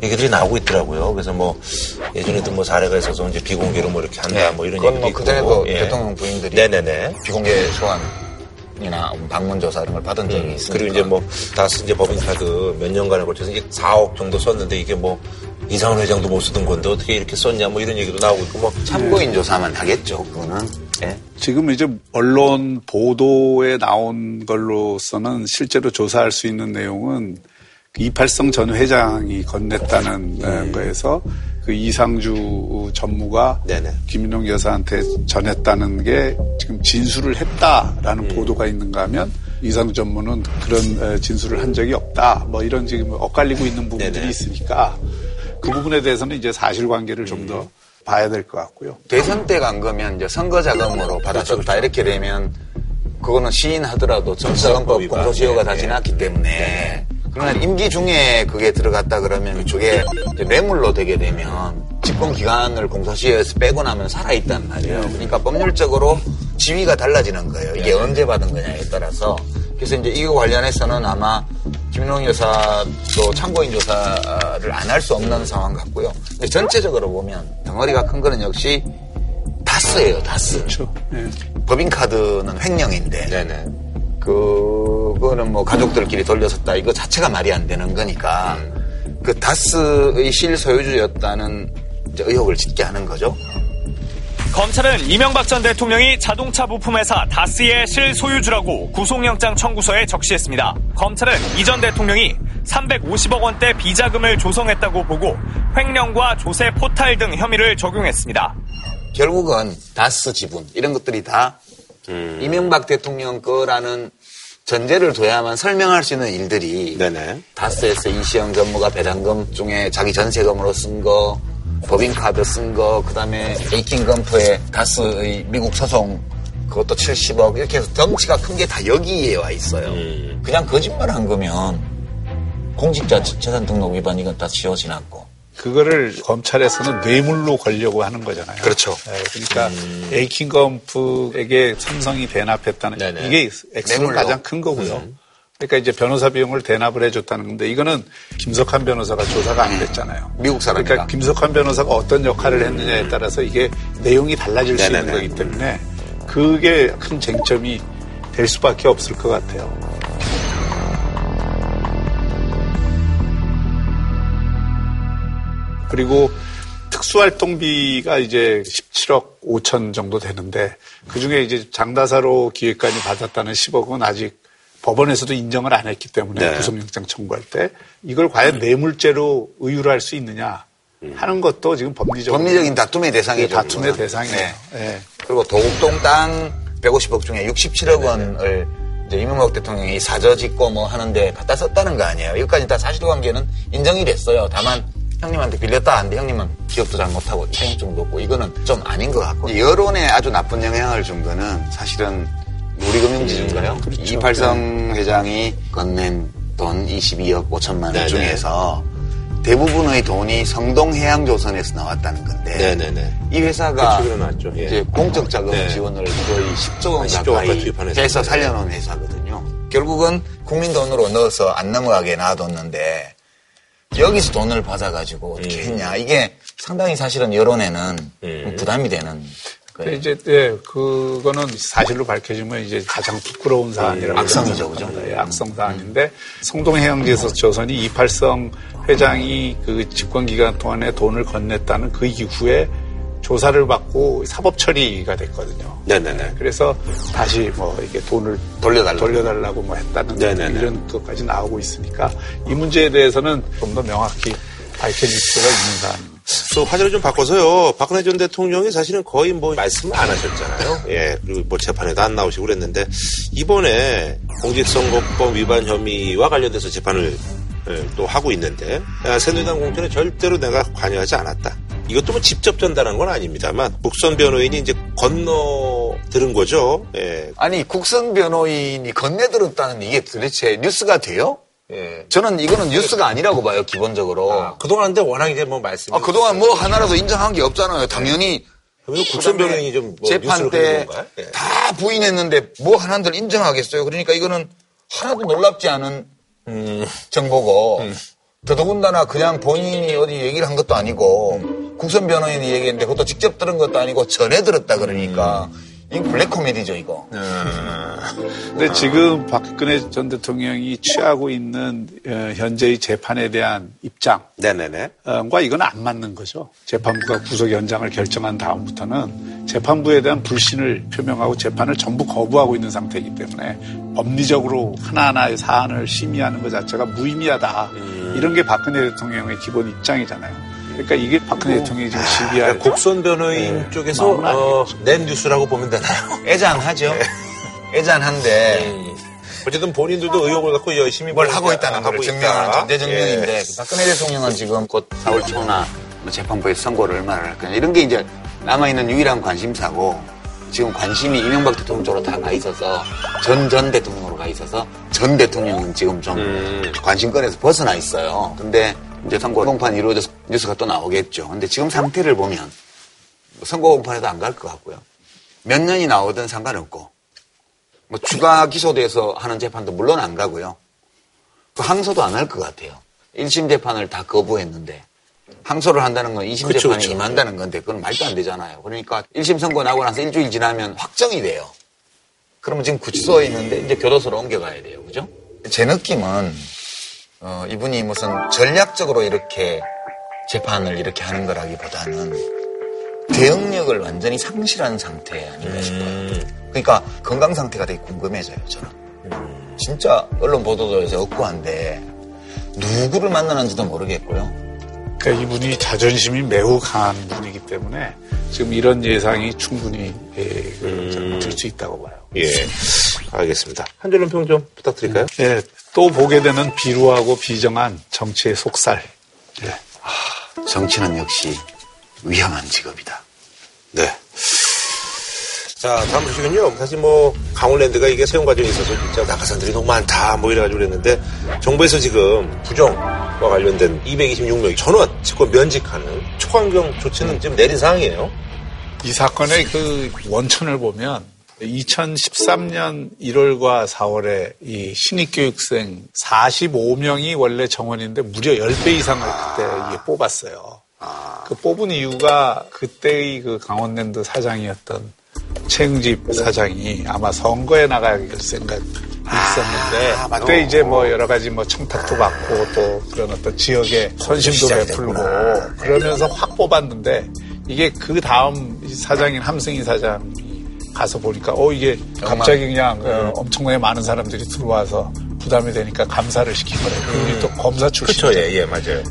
얘기들이 나오고 있더라고요. 그래서 뭐 예전에도 뭐 사례가 있어서 이제 비공개로 뭐 이렇게 한다 뭐 이런 그건 얘기도 뭐 있고. 그전에도 예. 대통령 부인들이 네네네. 비공개 소환 이나 방문 조사 이런 걸 받은 적이. 음, 그리고 이제 뭐 다스 이제 법인 카드 몇 년간에 걸쳐서 이게 4억 정도 썼는데 이게 뭐 이상훈 회장도 못 쓰던 건데 어떻게 이렇게 썼냐 뭐 이런 얘기도 나오고 있고 뭐 참고인 조사만 하겠죠. 그거는. 예. 지금 이제 언론 보도에 나온 걸로서는 실제로 조사할 수 있는 내용은 그 이팔성 전 회장이 건넸다는 어, 거에서 그 이상주 전무가 네네. 김인홍 여사한테 전했다는 게 지금 진술을 했다라는 음. 보도가 있는가 하면 이상주 전무는 그런 어, 진술을 한 적이 없다. 뭐 이런 지금 엇갈리고 있는 부분들이 네네. 있으니까 그 부분에 대해서는 이제 사실관계를 좀 음. 더 봐야 될 것 같고요. 대선 때 간 거면 이제 선거 자금으로 받았었다 이렇게 되면 그거는 시인하더라도 위반. 공소시효가 다 네, 지났기 때문에 그러나 임기 중에 그게 들어갔다 그러면 이제 뇌물로 되게 되면 집권 기간을 공소시효에서 빼고 나면 살아있단 말이에요. 그러니까 법률적으로 지위가 달라지는 거예요. 이게 언제 받은 거냐에 따라서. 그래서 이제 이거 관련해서는 아마 김인홍 여사도 참고인 조사를 안 할 수 없는 상황 같고요. 근데 전체적으로 보면 덩어리가 큰 거는 역시 다스예요, 다스. 그렇죠. 예. 법인카드는 횡령인데 네네. 그거는 뭐 가족들끼리 돌려섰다 이거 자체가 말이 안 되는 거니까 그 다스의 실소유주였다는 의혹을 짓게 하는 거죠. 검찰은 이명박 전 대통령이 자동차 부품회사 다스의 실소유주라고 구속영장 청구서에 적시했습니다. 검찰은 이 전 대통령이 350억 원대 비자금을 조성했다고 보고 횡령과 조세 포탈 등 혐의를 적용했습니다. 결국은 다스 지분 이런 것들이 다 이명박 대통령 거라는 전제를 둬야만 설명할 수 있는 일들이 네네. 다스에서 이시영 전무가 배당금 중에 자기 전세금으로 쓴 거, 법인카드 쓴 거, 그 다음에 에이킹 검프의 다스의 미국 소송 그것도 70억 이렇게 해서 덩치가 큰 게 다 여기에 와 있어요. 그냥 거짓말 한 거면 공직자 재산 등록 위반 이건 다 지워 지났고. 그거를 검찰에서는 뇌물로 걸려고 하는 거잖아요. 그렇죠. 네, 그러니까 에이킹 검프에게 삼성이 대납했다는 네네. 이게 액수는. 가장 큰 거고요. 그러니까 이제 변호사 비용을 대납을 해줬다는 건데 이거는 김석환 변호사가 조사가 안 됐잖아요. 미국 사람이다. 그러니까 김석환 변호사가 어떤 역할을 했느냐에 따라서 이게 내용이 달라질 수 있는 네네네. 거기 때문에 그게 큰 쟁점이 될 수밖에 없을 것 같아요. 그리고 특수활동비가 이제 17억 5천 정도 되는데 그 중에 이제 장다사로 기획관이 받았다는 10억은 아직 법원에서도 인정을 안 했기 때문에 네. 구속영장 청구할 때 이걸 과연 뇌물죄로 의유를 할 수 있느냐 하는 것도 지금 법리적으로 법리적인 다툼의 대상이죠. 다툼의 그거는. 대상이에요. 네. 예. 그리고 도곡동 땅 150억 중에 67억 원을 이제 이명박 대통령이 사저 짓고 뭐 하는데 갖다 썼다는 거 아니에요. 여기까지 다 사실관계는 인정이 됐어요. 다만 형님한테 빌렸다 하는데 형님은 기억도 잘 못하고 책임증도 없고 이거는 좀 아닌 것 같고 여론에 아주 나쁜 영향을 준 거는 사실은 우리금융지주인가요? 그렇죠. 이팔성 회장이 건넨 돈 22억 5천만 원 네네. 중에서 대부분의 돈이 성동해양조선에서 나왔다는 건데 네네네. 이 회사가 나왔죠. 예. 이제 공적 자금 네. 지원을 거의 10조 원한 10조 가까이 해서. 살려놓은 회사거든요. 결국은 국민 돈으로 넣어서 안 넘어가게 놔뒀는데 여기서 돈을 받아가지고 어떻게 음. 했냐 이게 상당히 사실은 여론에는 음. 부담이 되는 근데 거예요. 이제 예, 그거는 사실로 밝혀지면 이제 가장 부끄러운 사안이라고 악성이죠. 그죠? 예, 악성 사안인데 성동해양지에서 조선이 이팔성 회장이 그 집권 기간 동안에 돈을 건넸다는 그 이후에 조사를 받고 사법 처리가 됐거든요. 네네네. 그래서 다시 뭐 이게 돈을 돌려달라고. 돌려달라고 뭐 했다는 네네네. 이런 것까지 나오고 있으니까 이 문제에 대해서는 좀 더 명확히 밝혀질 필요가 있는 사안입니다. 또 화제를 좀 바꿔서요. 박근혜 전 대통령이 사실은 거의 뭐 말씀을 안 하셨잖아요. 예. 그리고 뭐 재판에도 안 나오시고 그랬는데 이번에 공직선거법 위반 혐의와 관련돼서 재판을 예, 또 하고 있는데 아, 새누리당 공천에 절대로 내가 관여하지 않았다. 이것도 뭐 직접 전달한 건 아닙니다만 국선 변호인이 이제 건너 들은 거죠. 예. 아니 국선 변호인이 건네 들었다는 이게 도대체 뉴스가 돼요? 예. 저는 이거는 뉴스가 아니라고 봐요 기본적으로. 그동안 근데 워낙 이제 뭐 말씀이 아, 그동안 뭐 하나라도 인정한 게 없잖아요. 당연히 그러면 국선 변호인이 좀 뭐 재판 뉴스로 때 그런 건가요? 예. 다 부인했는데 뭐 하나들 인정하겠어요. 그러니까 이거는 하나도 놀랍지 않은 음. 정보고 더더군다나 그냥 본인이 어디 얘기를 한 것도 아니고 국선 변호인이 얘기했는데 그것도 직접 들은 것도 아니고 전해 들었다 그러니까 이거 블랙 코미디죠 이거. 근데 지금 박근혜 전 대통령이 취하고 있는 어, 현재의 재판에 대한 입장 네네네. 과 이건 안 맞는 거죠. 재판부가 구속 연장을 결정한 다음부터는 재판부에 대한 불신을 표명하고 재판을 전부 거부하고 있는 상태이기 때문에 법리적으로 하나하나의 사안을 심의하는 것 자체가 무의미하다. 이런 게 박근혜 대통령의 기본 입장이잖아요. 그러니까 이게 박근혜 대통령이 지금 시비할 그러니까 곡선 변호인 네. 쪽에서 마음은 어, 낸 뉴스라고 보면 되나요? *laughs* 애잔하죠. 애잔한데 어쨌든 본인들도 의혹을 갖고 열심히 뭘 하고 있다는 걸 하고 증명하는. 전제 증명인데 예. 박근혜 대통령은 지금 곧 4월 초나 뭐 재판부에서 선고를 얼마나 할 거냐 이런 게 이제 남아있는 유일한 관심사고 지금 관심이 이명박 대통령 쪽으로 다 가 있어서 전 전 대통령으로 가 있어서 전 대통령은 지금 좀 관심권에서 벗어나 있어요. 근데 이제 선고 공판 이루어져서 뉴스가 또 나오겠죠. 근데 지금 상태를 보면 뭐 선고 공판에도 안 갈 것 같고요. 몇 년이 나오든 상관없고 뭐 추가 기소돼서 하는 재판도 물론 안 가고요. 그 항소도 안 할 것 같아요. 1심 재판을 다 거부했는데 항소를 한다는 건 2심 그쵸, 재판에. 임한다는 건데 그건 말도 안 되잖아요. 그러니까 1심 선고 나고 나서 일주일 지나면 확정이 돼요. 그러면 지금 구치소에 있는데 이제 교도소로 옮겨가야 돼요. 그죠? 제 느낌은 어, 이분이 무슨 전략적으로 이렇게 재판을 이렇게 하는 거라기보다는 대응력을 완전히 상실한 상태 아닌가 싶어요. 그러니까 건강 상태가 되게 궁금해져요, 저는. 진짜 언론 보도도에서 억구한데 누구를 만나는지도 모르겠고요. 그러니까 이분이 자존심이 매우 강한 분이기 때문에 지금 이런 예상이 충분히 예, 그, 들수 있다고 봐요. 예. 알겠습니다. 한 줄로 평 좀 부탁드릴까요? 예, 또 보게 되는 비루하고 비정한 정치의 속살. 예. 정치는 역시 위험한 직업이다. 네. 자, 다음 소식은요. 사실 뭐, 강원랜드가 이게 세용 과정에 있어서 진짜 낙하산들이 너무 많다, 뭐 이래가지고 그랬는데, 정부에서 지금 부정과 관련된 226명 전원 직권 면직하는 초강경 조치는 지금 내린 상황이에요. 이 사건의 그 원천을 보면 2013년 1월과 4월에 이 신입교육생 45명이 원래 정원인데 무려 10배 이상을 그때 이게 뽑았어요. 그 뽑은 이유가 그때의 그 강원랜드 사장이었던 최응집 사장이 아마 선거에 나갈 생각이 있었는데 그때 이제 뭐 여러 가지 뭐 청탁도 받고 또 그런 어떤 지역에 선심도 베풀고 그러면서 확 뽑았는데 이게 그 다음 이 사장인 함승희 사장이 가서 보니까 어 이게 갑자기 그냥 어, 엄청나게 많은 사람들이 들어와서 부담이 되니까 감사를 시키거래요. 그분이 또 검사 출신이죠. 그쵸, 예, 예, 맞아요.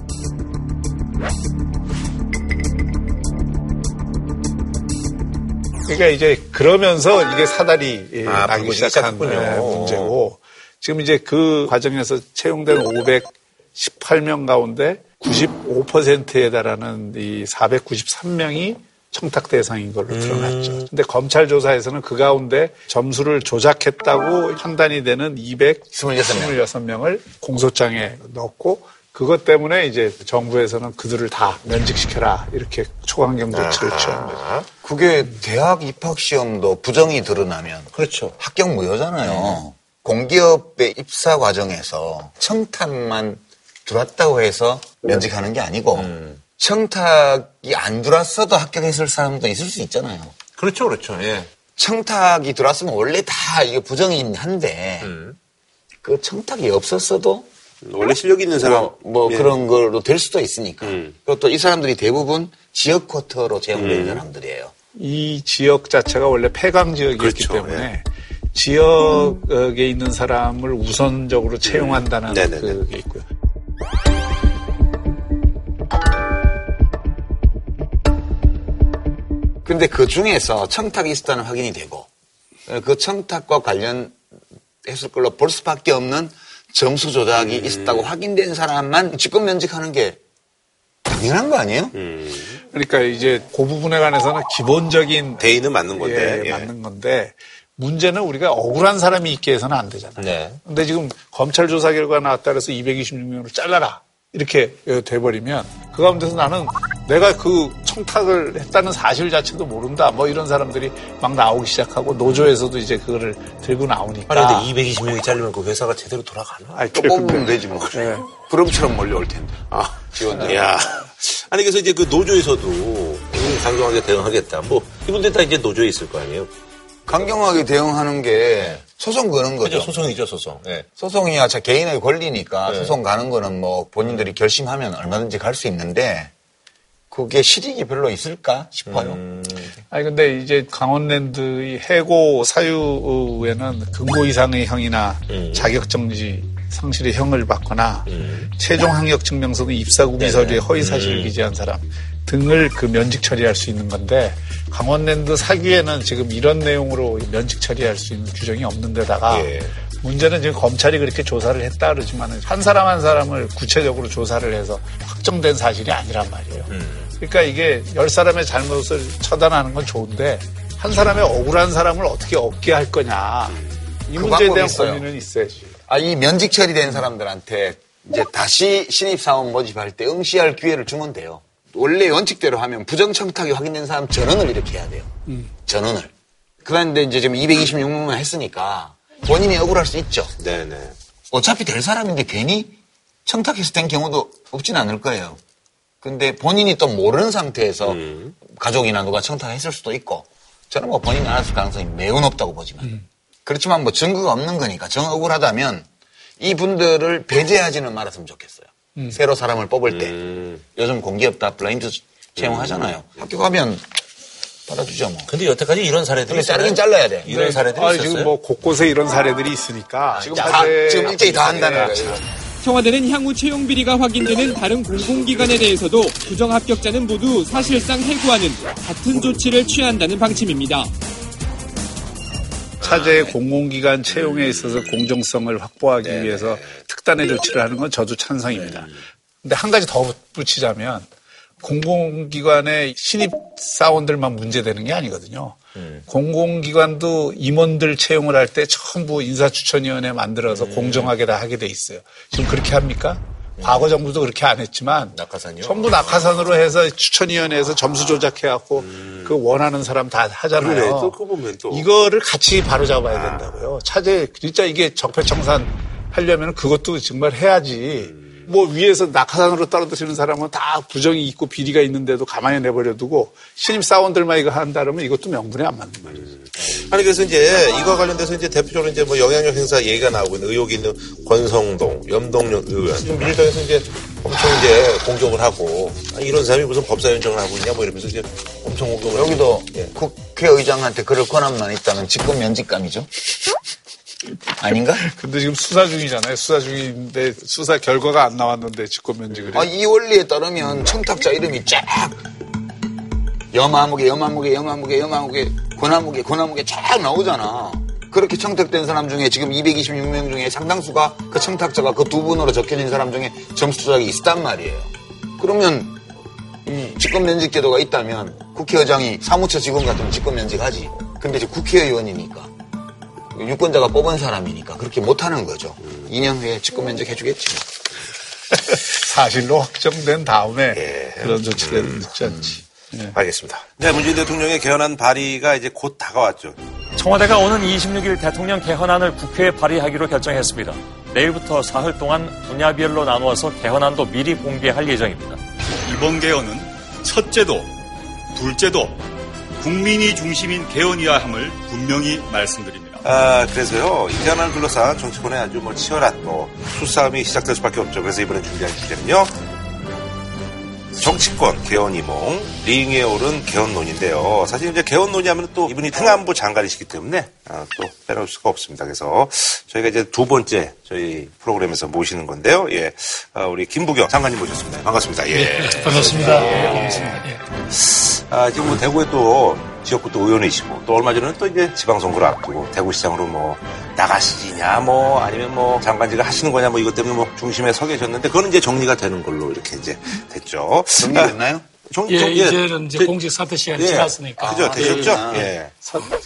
그러니까 이제 그러면서 이게 사달이 예, 아, 나기 시작한. 예, 문제고 지금 이제 그 과정에서 채용된 518명 가운데 95%에 달하는 이 493명이 청탁 대상인 걸로 드러났죠. 근데 검찰 조사에서는 그 가운데 점수를 조작했다고 판단이 되는 226명을 공소장에 넣었고 그것 때문에 이제 정부에서는 그들을 다 면직시켜라 이렇게 초강경 조치를 취한 거죠. 그게 대학 입학 시험도 부정이 드러나면 그렇죠. 합격 무효잖아요. 공기업의 입사 과정에서 청탁만 들어왔다고 해서 면직하는 게 아니고 청탁이 안 들어왔어도 합격했을 사람도 있을 수 있잖아요. 그렇죠, 그렇죠, 예. 청탁이 들어왔으면 원래 다 이게 부정이긴 한데 그 청탁이 없었어도 원래 실력 있는 사람. 뭐, 뭐 예. 그런 걸로 될 수도 있으니까. 음. 그리고 또 이 사람들이 대부분 지역 쿼터로 채용된 사람들이에요. 이 지역 자체가 원래 폐강 지역이었기 그렇죠. 때문에 지역에 있는 사람을 우선적으로 채용한다는 네네네. 그게 있고요. 근데 그 중에서 청탁이 있었다는 확인이 되고 그 청탁과 관련했을 걸로 볼 수밖에 없는 점수 조작이 음. 있었다고 확인된 사람만 직권 면직하는 게 당연한 거 아니에요? 음. 그러니까 이제 그 부분에 관해서는 기본적인 대의는 맞는 건데. 예, 예. 맞는 건데 문제는 우리가 억울한 사람이 있게 해서는 안 되잖아요. 네. 근데 지금 검찰 조사 결과 나왔다 그래서 226명으로 잘라라. 이렇게 돼버리면 그 가운데서 나는 내가 그 청탁을 했다는 사실 자체도 모른다. 뭐 이런 사람들이 막 나오기 시작하고 노조에서도 이제 그거를 들고 나오니까. 아니 근데 220명이 잘리면 그 회사가 제대로 돌아가나? 아니, 또 뽑으면 되지 뭐. 부름처럼 몰려올 텐데. 아, 지원자. 야. 아니 그래서 이제 그 노조에서도 강경하게 대응하겠다. 뭐 이분들 다 이제 노조에 있을 거 아니에요? 강경하게 대응하는 게 소송 거는 거죠. 그죠? 소송이죠, 소송. 예. 소송이야 자 개인의 권리니까 네. 소송 가는 거는 뭐 본인들이 결심하면 얼마든지 갈 수 있는데 그게 실익이 별로 있을까 싶어요. 아니 근데 이제 강원랜드 이 해고 사유에는 근고 이상의 형이나 음. 자격 정지 상실의 형을 받거나 최종 학력 증명서 는 입사 구비 서류에 허위 사실을 음. 기재한 사람 등을 그 면직 처리할 수 있는 건데 강원랜드 사규에는 지금 이런 내용으로 면직 처리할 수 있는 규정이 없는 데다가 예. 문제는 지금 검찰이 그렇게 조사를 했다 그러지만 한 사람 한 사람을 구체적으로 조사를 해서 확정된 사실이 아니란 말이에요. 음. 그러니까 이게 열 사람의 잘못을 처단하는 건 좋은데 한 사람의 억울한 사람을 어떻게 얻게 할 거냐 이 그 문제에 대한 있어요. 고민은 있어야지. 아, 이 면직 처리된 사람들한테 이제 다시 신입사원 모집할 때 응시할 기회를 주면 돼요. 원래 원칙대로 하면 부정청탁이 확인된 사람 전원을 이렇게 해야 돼요. 전원을. 그런데 이제 지금 226명만 했으니까 본인이 억울할 수 있죠. 네네. 어차피 될 사람인데 괜히 청탁해서 된 경우도 없진 않을 거예요. 근데 본인이 또 모르는 상태에서 가족이나 누가 청탁했을 수도 있고 저는 뭐 본인이 알았을 가능성이 매우 높다고 보지만 그렇지만 뭐 증거가 없는 거니까 정 억울하다면 이분들을 배제하지는 말았으면 좋겠어요. 새로 사람을 뽑을 때 음. 요즘 공기업 다 블라인드 채용하잖아요. 학교 가면 받아주죠 뭐. 근데 여태까지 이런 사례들이 자르긴? 잘라야 돼. 이런 사례들이 아니, 있었어요? 지금 뭐 곳곳에 이런 사례들이 있으니까 지금 다, 지금 일제히 다 한다는 거예요. 청와대는 향후 채용 비리가 확인되는 다른 공공기관에 대해서도 부정 합격자는 모두 사실상 해고하는 같은 조치를 취한다는 방침입니다. 차제 공공기관 채용에 있어서 공정성을 확보하기 네, 위해서 특단의 조치를 하는 건 저도 찬성입니다. 근데 한 가지 더 붙이자면 공공기관의 신입 사원들만 문제되는 게 아니거든요. 공공기관도 임원들 채용을 할 때 전부 인사추천위원회 만들어서 공정하게 다 하게 돼 있어요. 지금 그렇게 합니까? 과거 정부도 그렇게 안 했지만 낙하산이요? 전부 낙하산으로 해서 추천위원회에서 점수 조작해갖고 그 원하는 사람 다 하잖아요. 그래, 또 그거 보면 또. 이거를 같이 바로 잡아야 된다고요. 차제 진짜 이게 적폐청산 하려면 그것도 정말 해야지. 뭐 위에서 낙하산으로 떨어뜨리는 사람은 다 부정이 있고 비리가 있는데도 가만히 내버려 두고 신입 사원들만 이거 한다 그러면 이것도 명분이 안 맞는 말이죠. 아니 그래서 이제 이거 관련돼서 이제 대표적으로 이제 뭐 영향력 행사 얘기가 나오고 있는 의혹이 있는 권성동, 염동영 의원 지금 민주당에서 이제 엄청 이제 공격을 하고 아니, 이런 사람이 무슨 법사위원장을 하고 있냐 뭐 이러면서 이제 엄청 공격을 여기도 하고. 예. 국회의장한테 그럴 권한만 있다면 직권 면직감이죠? 아닌가? *laughs* 근데 지금 수사 중이잖아요. 수사 중인데 수사 결과가 안 나왔는데 직권 면직을 아. 이 원리에 따르면 청탁자 이름이 쫙 염아무개, 염아무개, 염아무개, 염아무개, 권아무개, 권아무개 쫙 나오잖아. 그렇게 청탁된 사람 중에 지금 226명 중에 상당수가 그 청탁자가 그 두 분으로 적혀진 사람 중에 점수 조작이 있단 말이에요. 그러면 이 직권 면직 제도가 있다면 국회의장이 사무처 직원 같으면 직권 면직하지. 근데 이제 국회의원이니까 유권자가 뽑은 사람이니까 그렇게 못하는 거죠. 2년 후에 직권 면직 해주겠지. 뭐. 사실로 확정된 다음에 예. 그런 조치가 늦지 않지. 알겠습니다. 네, 문재인 대통령의 개헌안 발의가 이제 곧 다가왔죠. 청와대가 오는 26일 대통령 개헌안을 국회에 발의하기로 결정했습니다. 내일부터 사흘 동안 분야별로 나누어서 개헌안도 미리 공개할 예정입니다. 이번 개헌은 첫째도 둘째도 국민이 중심인 개헌이어야 함을 분명히 말씀드립니다. 아, 그래서요, 이 개헌안을 둘러싼 정치권의 아주 뭐 치열한 뭐 수싸움이 시작될 수밖에 없죠. 그래서 이번에 준비한 주제는요. 정치권 개헌이몽 링에 오른 개헌론인데요. 사실 이제 개헌론이 하면 또 이분이 행안부 장관이시기 때문에 아, 또 빼놓을 수가 없습니다. 그래서 저희가 이제 두 번째 저희 프로그램에서 모시는 건데요. 예, 아, 우리 김부경 장관님 모셨습니다. 반갑습니다. 예. 반갑습니다. 반갑습니다. 예. 아, 지금 뭐 대구에 또 지역구 또 의원이시고 또 얼마 전에는 또 이제 지방선거를 앞두고 대구시장으로 뭐 나가시냐 뭐 아니면 뭐 장관직을 하시는 거냐 뭐 이것 때문에 뭐 중심에 서 계셨는데 그거는 이제 정리가 되는 걸로 이렇게 이제 됐죠. 정리됐나요? 정, 예, 정- 이제는 이제 제- 공직 사퇴 시간이 예. 지났으니까. 그죠, 되셨죠? 아, 예.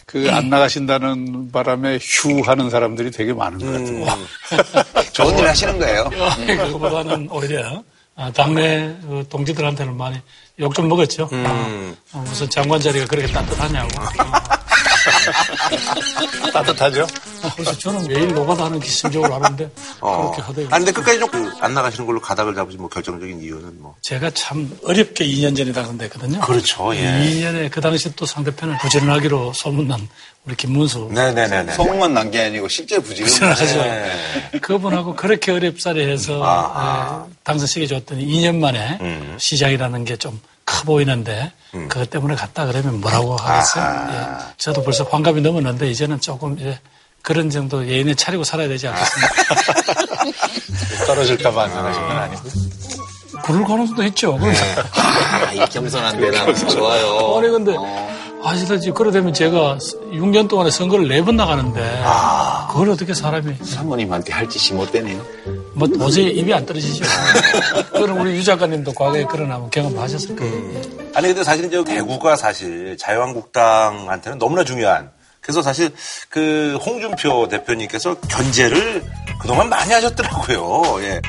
그안 나가신다는 바람에 휴 하는 사람들이 되게 많은 것 같아요. *laughs* 좋은 일 하시는 거예요. 예, 그거보다는 오히려 아, 당내 그 동지들한테는 많이 욕 좀 먹었죠. 음. 어, 무슨 장관 자리가 그렇게 따뜻하냐고. *laughs* 따뜻하죠? 그래서 저는 매일 노가다하는 기심적으로 하는데 어. 그렇게 하더라고요. 아, 근데 끝까지 좀 안 나가시는 걸로 가닥을 잡으신 뭐 결정적인 이유는 뭐? 제가 참 어렵게 2년 전에 당선됐거든요. 그렇죠. 예. 2년에 그 당시 또 상대편을 부지런하기로 소문난 우리 김문수. 네네네. 소문만 난 게 아니고 실제 부지런. 하죠. 네. 그분하고 그렇게 어렵사리 해서 네, 당선시켜 줬더니 2년 만에 음. 시장이라는 게 좀 커 보이는데 음. 그것 때문에 갔다 그러면 뭐라고 하겠어요? 예. 저도 벌써 환갑이 넘었는데 이제는 조금 이제 그런 정도 예인에 차리고 살아야 되지 않겠습니까? *laughs* 떨어질까봐 안전하신 건 아니고. 그럴 가능성도 있죠. 네. 아, 이 겸손한 대답 좋아요. 아니 근데 어. 아시다시피 그러되면 제가 6년 동안에 선거를 4번 나가는데 아. 그걸 어떻게 사람이 사모님한테 할 짓이 못 되네요. 뭐 도저히 입이 안 떨어지죠. *laughs* 그럼 우리 유 작가님도 과거에 그런 한번 경험하셨을 거예요. 음. 아니 근데 사실 저 대구가 사실 자유한국당한테는 너무나 중요한 그래서 사실 그 홍준표 대표님께서 견제를 그동안 많이 하셨더라고요. 예.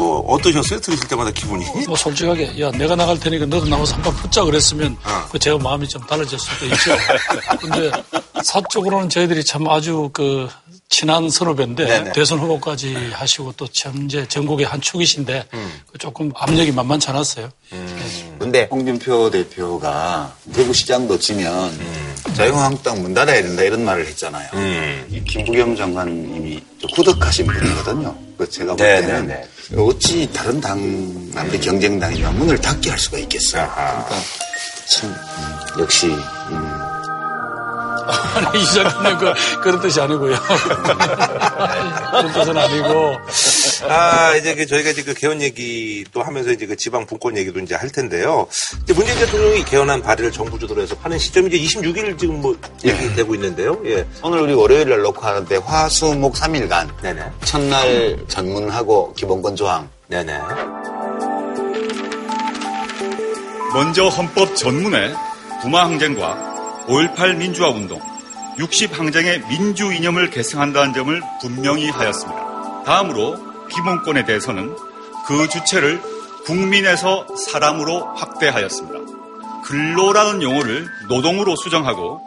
뭐 어떠셨어요? 들으실 때마다 기분이? 뭐 솔직하게 야 내가 나갈 테니까 너도 나와서 한판 붙자 그랬으면 어. 그 제가 마음이 좀 달라졌을 수도 있죠. *laughs* 근데 사적으로는 저희들이 참 아주 그 친한 선후배인데 네네. 대선 후보까지 하시고 또 현재 전국의 한 축이신데 음. 그 조금 압력이 만만치 않았어요. 음. 근데 홍준표 대표가 대구시장도 지면 음. 자유한국당 문 닫아야 된다 이런 말을 했잖아요. 음. 이 김부겸 장관님이 후덕하신 분이거든요. 그 제가 볼 때는 네네네. 어찌 다른 당 아무리 경쟁당이지만 문을 닫게 할 수가 있겠어요. 그러니까 참 역시 음, 아니, 이작가님 그, 그런 뜻이 아니고요. 그런 뜻은 아니고. 아, 이제 그 저희가 이제 그 개헌 얘기 또 하면서 이제 그 지방 분권 얘기도 이제 할 텐데요. 이제 문재인 대통령이 개헌한 발의를 정부 주도로 해서 파는 시점이 이제 26일 지금 뭐 얘기되고 있는데요. 예. 오늘 우리 월요일 날 놓고 하는데 화, 수, 목 3일간. 네네. 첫날 전문하고 기본권 조항. 네네. 먼저 헌법 전문에 부마 항쟁과 5.18 민주화운동, 60항쟁의 민주 이념을 계승한다는 점을 분명히 하였습니다. 다음으로 기본권에 대해서는 그 주체를 국민에서 사람으로 확대하였습니다. 근로라는 용어를 노동으로 수정하고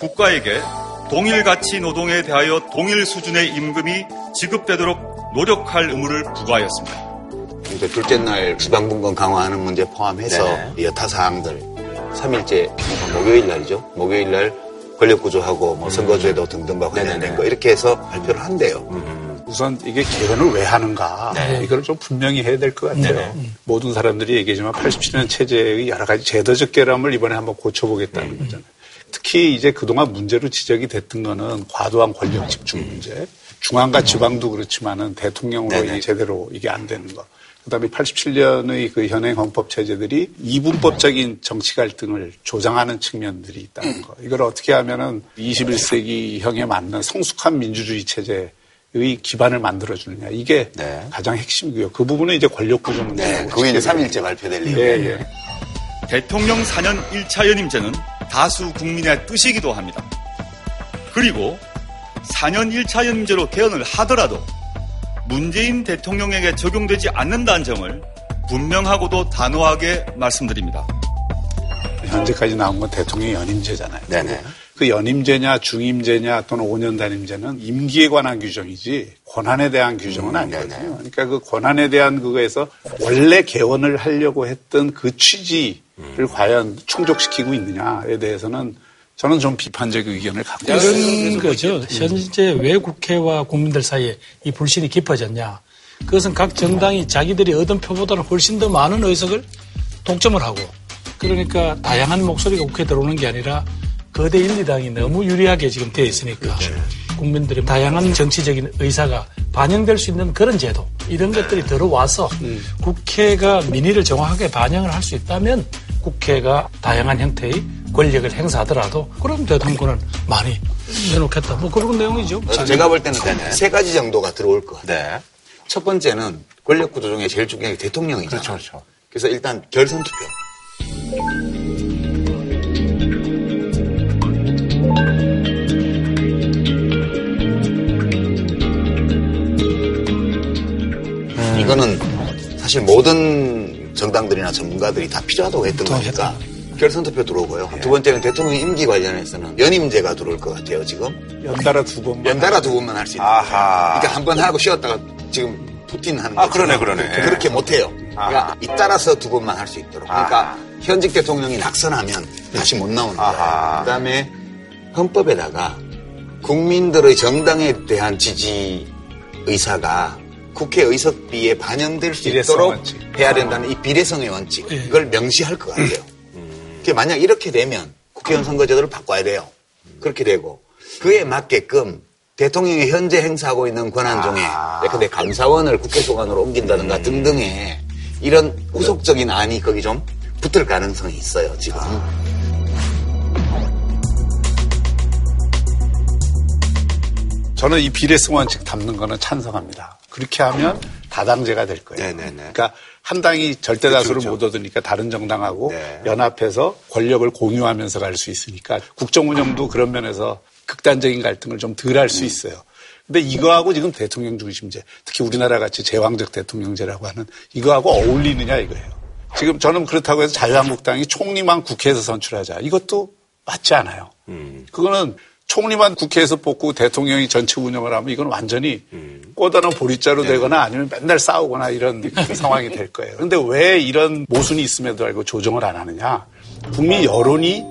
국가에게 동일 가치 노동에 대하여 동일 수준의 임금이 지급되도록 노력할 의무를 부과하였습니다. 이제 둘째 날 지방분권 강화하는 문제 포함해서 네. 여타 사항들 3일째 목요일 날이죠. 목요일 날 권력구조하고 뭐 선거제도 등등과 관련된 거 이렇게 해서 발표를 한대요. 음. 우선 이게 개헌을 왜 하는가 네. 이걸 좀 분명히 해야 될 것 같아요. 네. 모든 사람들이 얘기하지만 87년 체제의 여러 가지 제도적 결함을 이번에 한번 고쳐보겠다는 음. 거잖아요. 특히 이제 그동안 문제로 지적이 됐던 거는 과도한 권력 집중 문제. 중앙과 지방도 그렇지만은 대통령으로 이 제대로 이게 안 되는 거. 그다음에 87년의 그 현행 헌법 체제들이 이분법적인 정치 갈등을 조장하는 측면들이 있다는 거. 이걸 어떻게 하면은 21세기형에 맞는 성숙한 민주주의 체제 의 기반을 만들어주느냐. 이게 네. 가장 핵심이고요. 그 부분은 이제 권력 구조 문제고. 네, 그게 이제 3일째 발표될 예정. 예, 예. 대통령 4년 1차 연임제는 다수 국민의 뜻이기도 합니다. 그리고 4년 1차 연임제로 개헌을 하더라도 문재인 대통령에게 적용되지 않는다는 점을 분명하고도 단호하게 말씀드립니다. 현재까지 나온 건 대통령 연임제잖아요. 네네. 그 연임제냐 중임제냐 또는 5년 단임제는 임기에 관한 규정이지 권한에 대한 규정은 음, 아니거든요. 네네. 그러니까 그 권한에 대한 그거에서 원래 개헌을 하려고 했던 그 취지를 음. 과연 충족시키고 있느냐에 대해서는 저는 좀 비판적 의견을 갖고 있습니다. 이런 거죠. 현재 왜 국회와 국민들 사이에 이 불신이 깊어졌냐. 그것은 각 정당이 자기들이 얻은 표보다는 훨씬 더 많은 의석을 독점을 하고 그러니까 다양한 목소리가 국회에 들어오는 게 아니라 거대 1, 2당이 너무 유리하게 지금 되어 있으니까 그렇죠. 국민들의 다양한 정치적인 의사가 반영될 수 있는 그런 제도 이런 것들이 들어와서 음. 국회가 민의를 정확하게 반영을 할 수 있다면 국회가 다양한 형태의 권력을 행사하더라도 그럼 대통령은 많이 내놓겠다. 뭐 그런 내용이죠. 제가 볼 때는 네네. 세 가지 정도가 들어올 것 같아요. 네. 첫 번째는 권력 구조 중에 제일 중요한 게 대통령이죠. 그렇죠, 그렇죠. 그래서 일단 결선 투표. 이거는 사실 모든 정당들이나 전문가들이 다 필요하다고 했던 거니까 결선 투표 들어오고요. 두 번째는 대통령 임기 관련해서는 연임제가 들어올 것 같아요, 지금. 연달아 두 번. 연달아 두 번만 할 수 있는 거예요. 그러니까 한 번 하고 쉬었다가 지금 푸틴 하는 아, 그러네, 그러네. 그렇게 못해요. 그러니까 잇따라서 두 번만 할 수 있도록. 그러니까 현직 대통령이 낙선하면 다시 못 나오는 거예요. 그 다음에 헌법에다가 국민들의 정당에 대한 지지 의사가 국회 의석비에 반영될 수 있도록 원칙. 해야 된다는 이 비례성의 원칙 이걸 명시할 것 같아요. 그게 만약 이렇게 되면 국회의원 선거제도를 바꿔야 돼요. 그렇게 되고 그에 맞게끔 대통령이 현재 행사하고 있는 권한 중에 예컨대 감사원을 국회 소관으로 옮긴다든가 등등의 이런 후속적인 안이 거기 좀 붙을 가능성이 있어요 지금. 저는 이 비례성 원칙 담는 거는 찬성합니다. 그렇게 하면 다당제가 될 거예요. 네네네. 그러니까 한 당이 절대 다수를 그렇죠. 못 얻으니까 다른 정당하고 네. 연합해서 권력을 공유하면서 갈 수 있으니까 국정 운영도 그런 면에서 극단적인 갈등을 좀 덜 할수 있어요. 근데 이거하고 지금 대통령 중심제, 특히 우리나라 같이 제왕적 대통령제라고 하는 이거하고 어울리느냐 이거예요. 지금 저는 그렇다고 해서 자유한국당이 총리만 국회에서 선출하자. 이것도 맞지 않아요. 그거는 총리만 국회에서 뽑고 대통령이 전체 운영을 하면 이건 완전히 꼬다는 보리자루 되거나 아니면 맨날 싸우거나 이런 그 *laughs* 상황이 될 거예요. 그런데 왜 이런 모순이 있음에도 알고 조정을 안 하느냐? 국민 여론이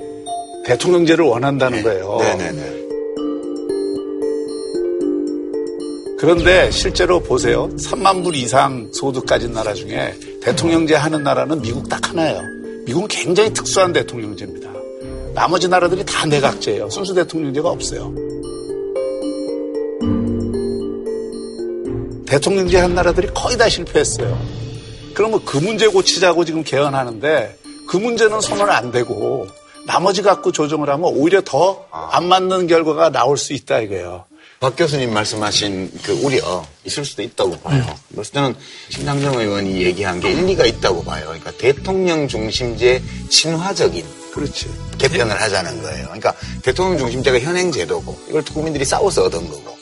대통령제를 원한다는 거예요. 네네네. 그런데 실제로 보세요. 3만 불 이상 소득 가진 나라 중에 대통령제 하는 나라는 미국 딱 하나예요. 미국은 굉장히 특수한 대통령제입니다. 나머지 나라들이 다 내각제예요. 순수 대통령제가 없어요. 대통령제 한 나라들이 거의 다 실패했어요. 그러면 그 문제 고치자고 지금 개헌하는데 그 문제는 손을 안 대고 나머지 갖고 조정을 하면 오히려 더 안 맞는 결과가 나올 수 있다 이거예요. 박 교수님 말씀하신 그 우려 있을 수도 있다고 봐요. 그래서 저는 심상정 의원이 얘기한 게 일리가 있다고 봐요. 그러니까 대통령 중심제 친화적인 그렇지. 개편을 하자는 거예요. 그러니까 대통령 중심제가 현행 제도고 이걸 국민들이 싸워서 얻은 거고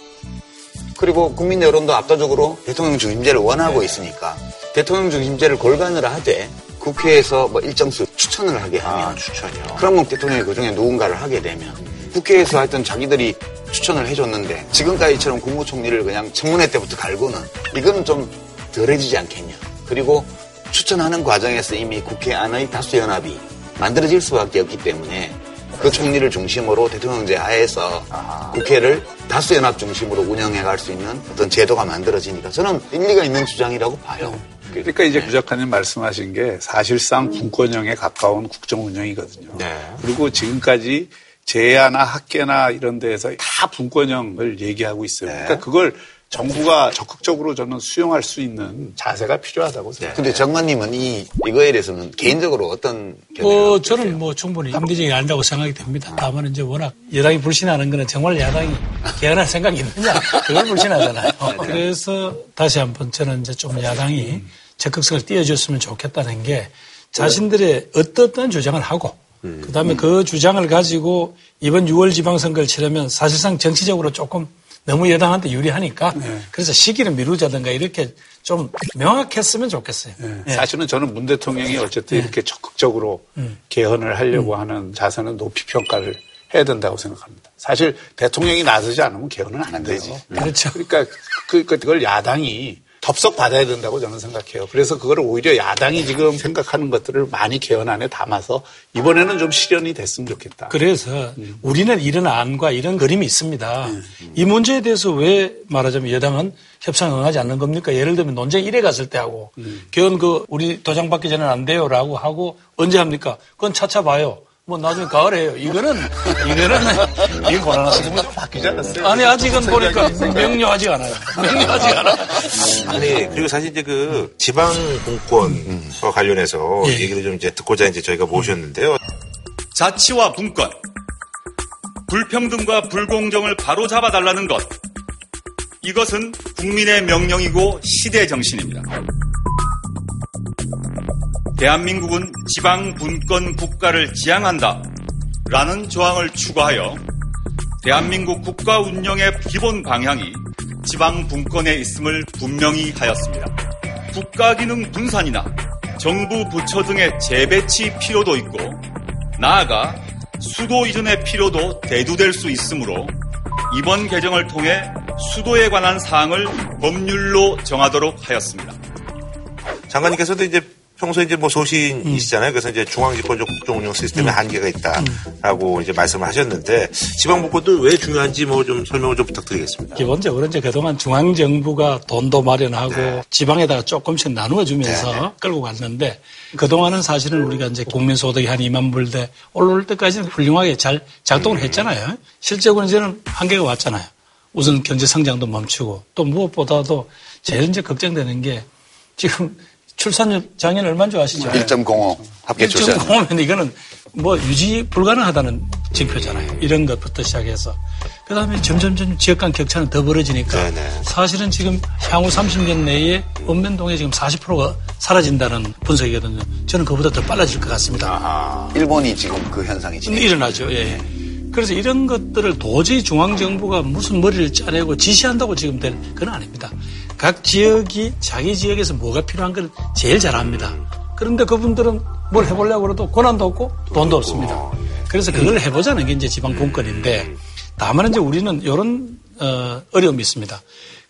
그리고 국민 여론도 압도적으로 대통령 중심제를 원하고 있으니까 대통령 중심제를 골간을 하되 국회에서 뭐 일정수 추천을 하게 하면 추천이요. 그러면 대통령이 그 중에 누군가를 하게 되면 국회에서 하여튼 자기들이 추천을 해줬는데 지금까지처럼 국무총리를 그냥 청문회 때부터 갈고는 이거는 좀 덜해지지 않겠냐. 그리고 추천하는 과정에서 이미 국회 안의 다수연합이 만들어질 수밖에 없기 때문에 그 총리를 중심으로 대통령제 하에서 국회를 다수연합 중심으로 운영해 갈 수 있는 어떤 제도가 만들어지니까 저는 일리가 있는 주장이라고 봐요. 그러니까 이제 구 작가님 말씀하신 게 사실상 분권형에 가까운 국정 운영이거든요. 네. 그리고 지금까지 제야나 학계나 이런 데에서 다 분권형을 얘기하고 있어요. 그러니까 그걸 정부가 적극적으로 저는 수용할 수 있는 자세가 필요하다고 생각해요. 근데 정관님은 이 이거에 대해서는 개인적으로 어떤 견해가 뭐 있으세요? 저는 뭐 충분히 합리적이 아니라고 생각이 됩니다. 다만 이제 워낙 여당이 불신하는 거는 정말 야당이 개헌할 생각이 있느냐 그걸 불신하잖아요. *laughs* 그래서 다시 한번 저는 이제 좀 야당이 적극성을 띄워줬으면 좋겠다는 게 자신들의 어떻든 주장을 하고 그다음에 그 주장을 가지고 이번 6월 지방선거를 치르면 사실상 정치적으로 조금 너무 여당한테 유리하니까 그래서 시기를 미루자든가 이렇게 좀 명확했으면 좋겠어요. 예. 사실은 저는 문 대통령이 어쨌든 이렇게 적극적으로 개헌을 하려고 하는 자세는 높이 평가를 해야 된다고 생각합니다. 사실 대통령이 나서지 않으면 개헌은 안 되지. 그렇죠. 그러니까 그, 그걸 야당이 덥석 받아야 된다고 저는 생각해요. 그래서 그걸 오히려 야당이 지금 생각하는 것들을 많이 개헌 안에 담아서 이번에는 좀 실현이 됐으면 좋겠다. 그래서 우리는 이런 안과 이런 그림이 있습니다. 이 문제에 대해서 왜 말하자면 여당은 협상 응하지 않는 겁니까? 예를 들면 논쟁 1회 갔을 때 하고 개헌 그 우리 도장 받기 전에는 안 돼요라고 하고 언제 합니까? 그건 차차 봐요. 뭐 나중에 가을에 해요. 이거는 이거는 *laughs* 이 권한은 지금 좀 바뀌지 않았어요? 아니 아직은 보니까 명료하지 않아요. *laughs* 명료하지 않아. 아니 그리고 사실 이제 그 지방 공권과 관련해서 예. 얘기를 좀 이제 듣고자 이제 저희가 모셨는데요. 자치와 분권, 불평등과 불공정을 바로 잡아 달라는 것. 이것은 국민의 명령이고 시대 정신입니다. 대한민국은 지방 분권 국가를 지향한다. 라는 조항을 추가하여 대한민국 국가 운영의 기본 방향이 지방 분권에 있음을 분명히 하였습니다. 국가 기능 분산이나 정부 부처 등의 재배치 필요도 있고 나아가 수도 이전의 필요도 대두될 수 있으므로 이번 개정을 통해 수도에 관한 사항을 법률로 정하도록 하였습니다. 장관님께서도 이제 평소에 이제 뭐 소신이시잖아요. 그래서 이제 중앙집권적 국정 운영 시스템에 한계가 있다라고 이제 말씀을 하셨는데 지방복권도 왜 중요한지 뭐 좀 설명을 좀 부탁드리겠습니다. 기본적으로 이제 그동안 중앙정부가 돈도 마련하고 네. 지방에다가 조금씩 나누어주면서 네, 네. 끌고 갔는데 그동안은 사실은 우리가 이제 국민소득이 한 2만 불대 올라올 때까지는 훌륭하게 잘 작동을 했잖아요. 실제로는 이제는 한계가 왔잖아요. 우선 경제 성장도 멈추고 또 무엇보다도 제일 이제 걱정되는 게 지금 출산율 작년 얼마인 줄 아시죠? 1.05 합계 출산. 1.5면 이거는 뭐 유지 불가능하다는 징표잖아요. 이런 것부터 시작해서. 그 다음에 점점점 지역 간 격차는 더 벌어지니까 네네. 사실은 지금 향후 30년 내에 읍면동에 지금 40%가 사라진다는 분석이거든요. 저는 그보다 더 빨라질 것 같습니다. 일본이 지금 그 현상이 진행. 일어나죠. 예. 그래서 이런 것들을 도저히 중앙정부가 무슨 머리를 짜내고 지시한다고 지금 될 그건 아닙니다. 각 지역이 자기 지역에서 뭐가 필요한 걸 제일 잘 압니다. 그런데 그분들은 뭘 해보려고 그래도 권한도 없고 돈도 없습니다. 그래서 그걸 해보자는 게 이제 지방 분권인데 다만 이제 우리는 이런 어, 어려움이 있습니다.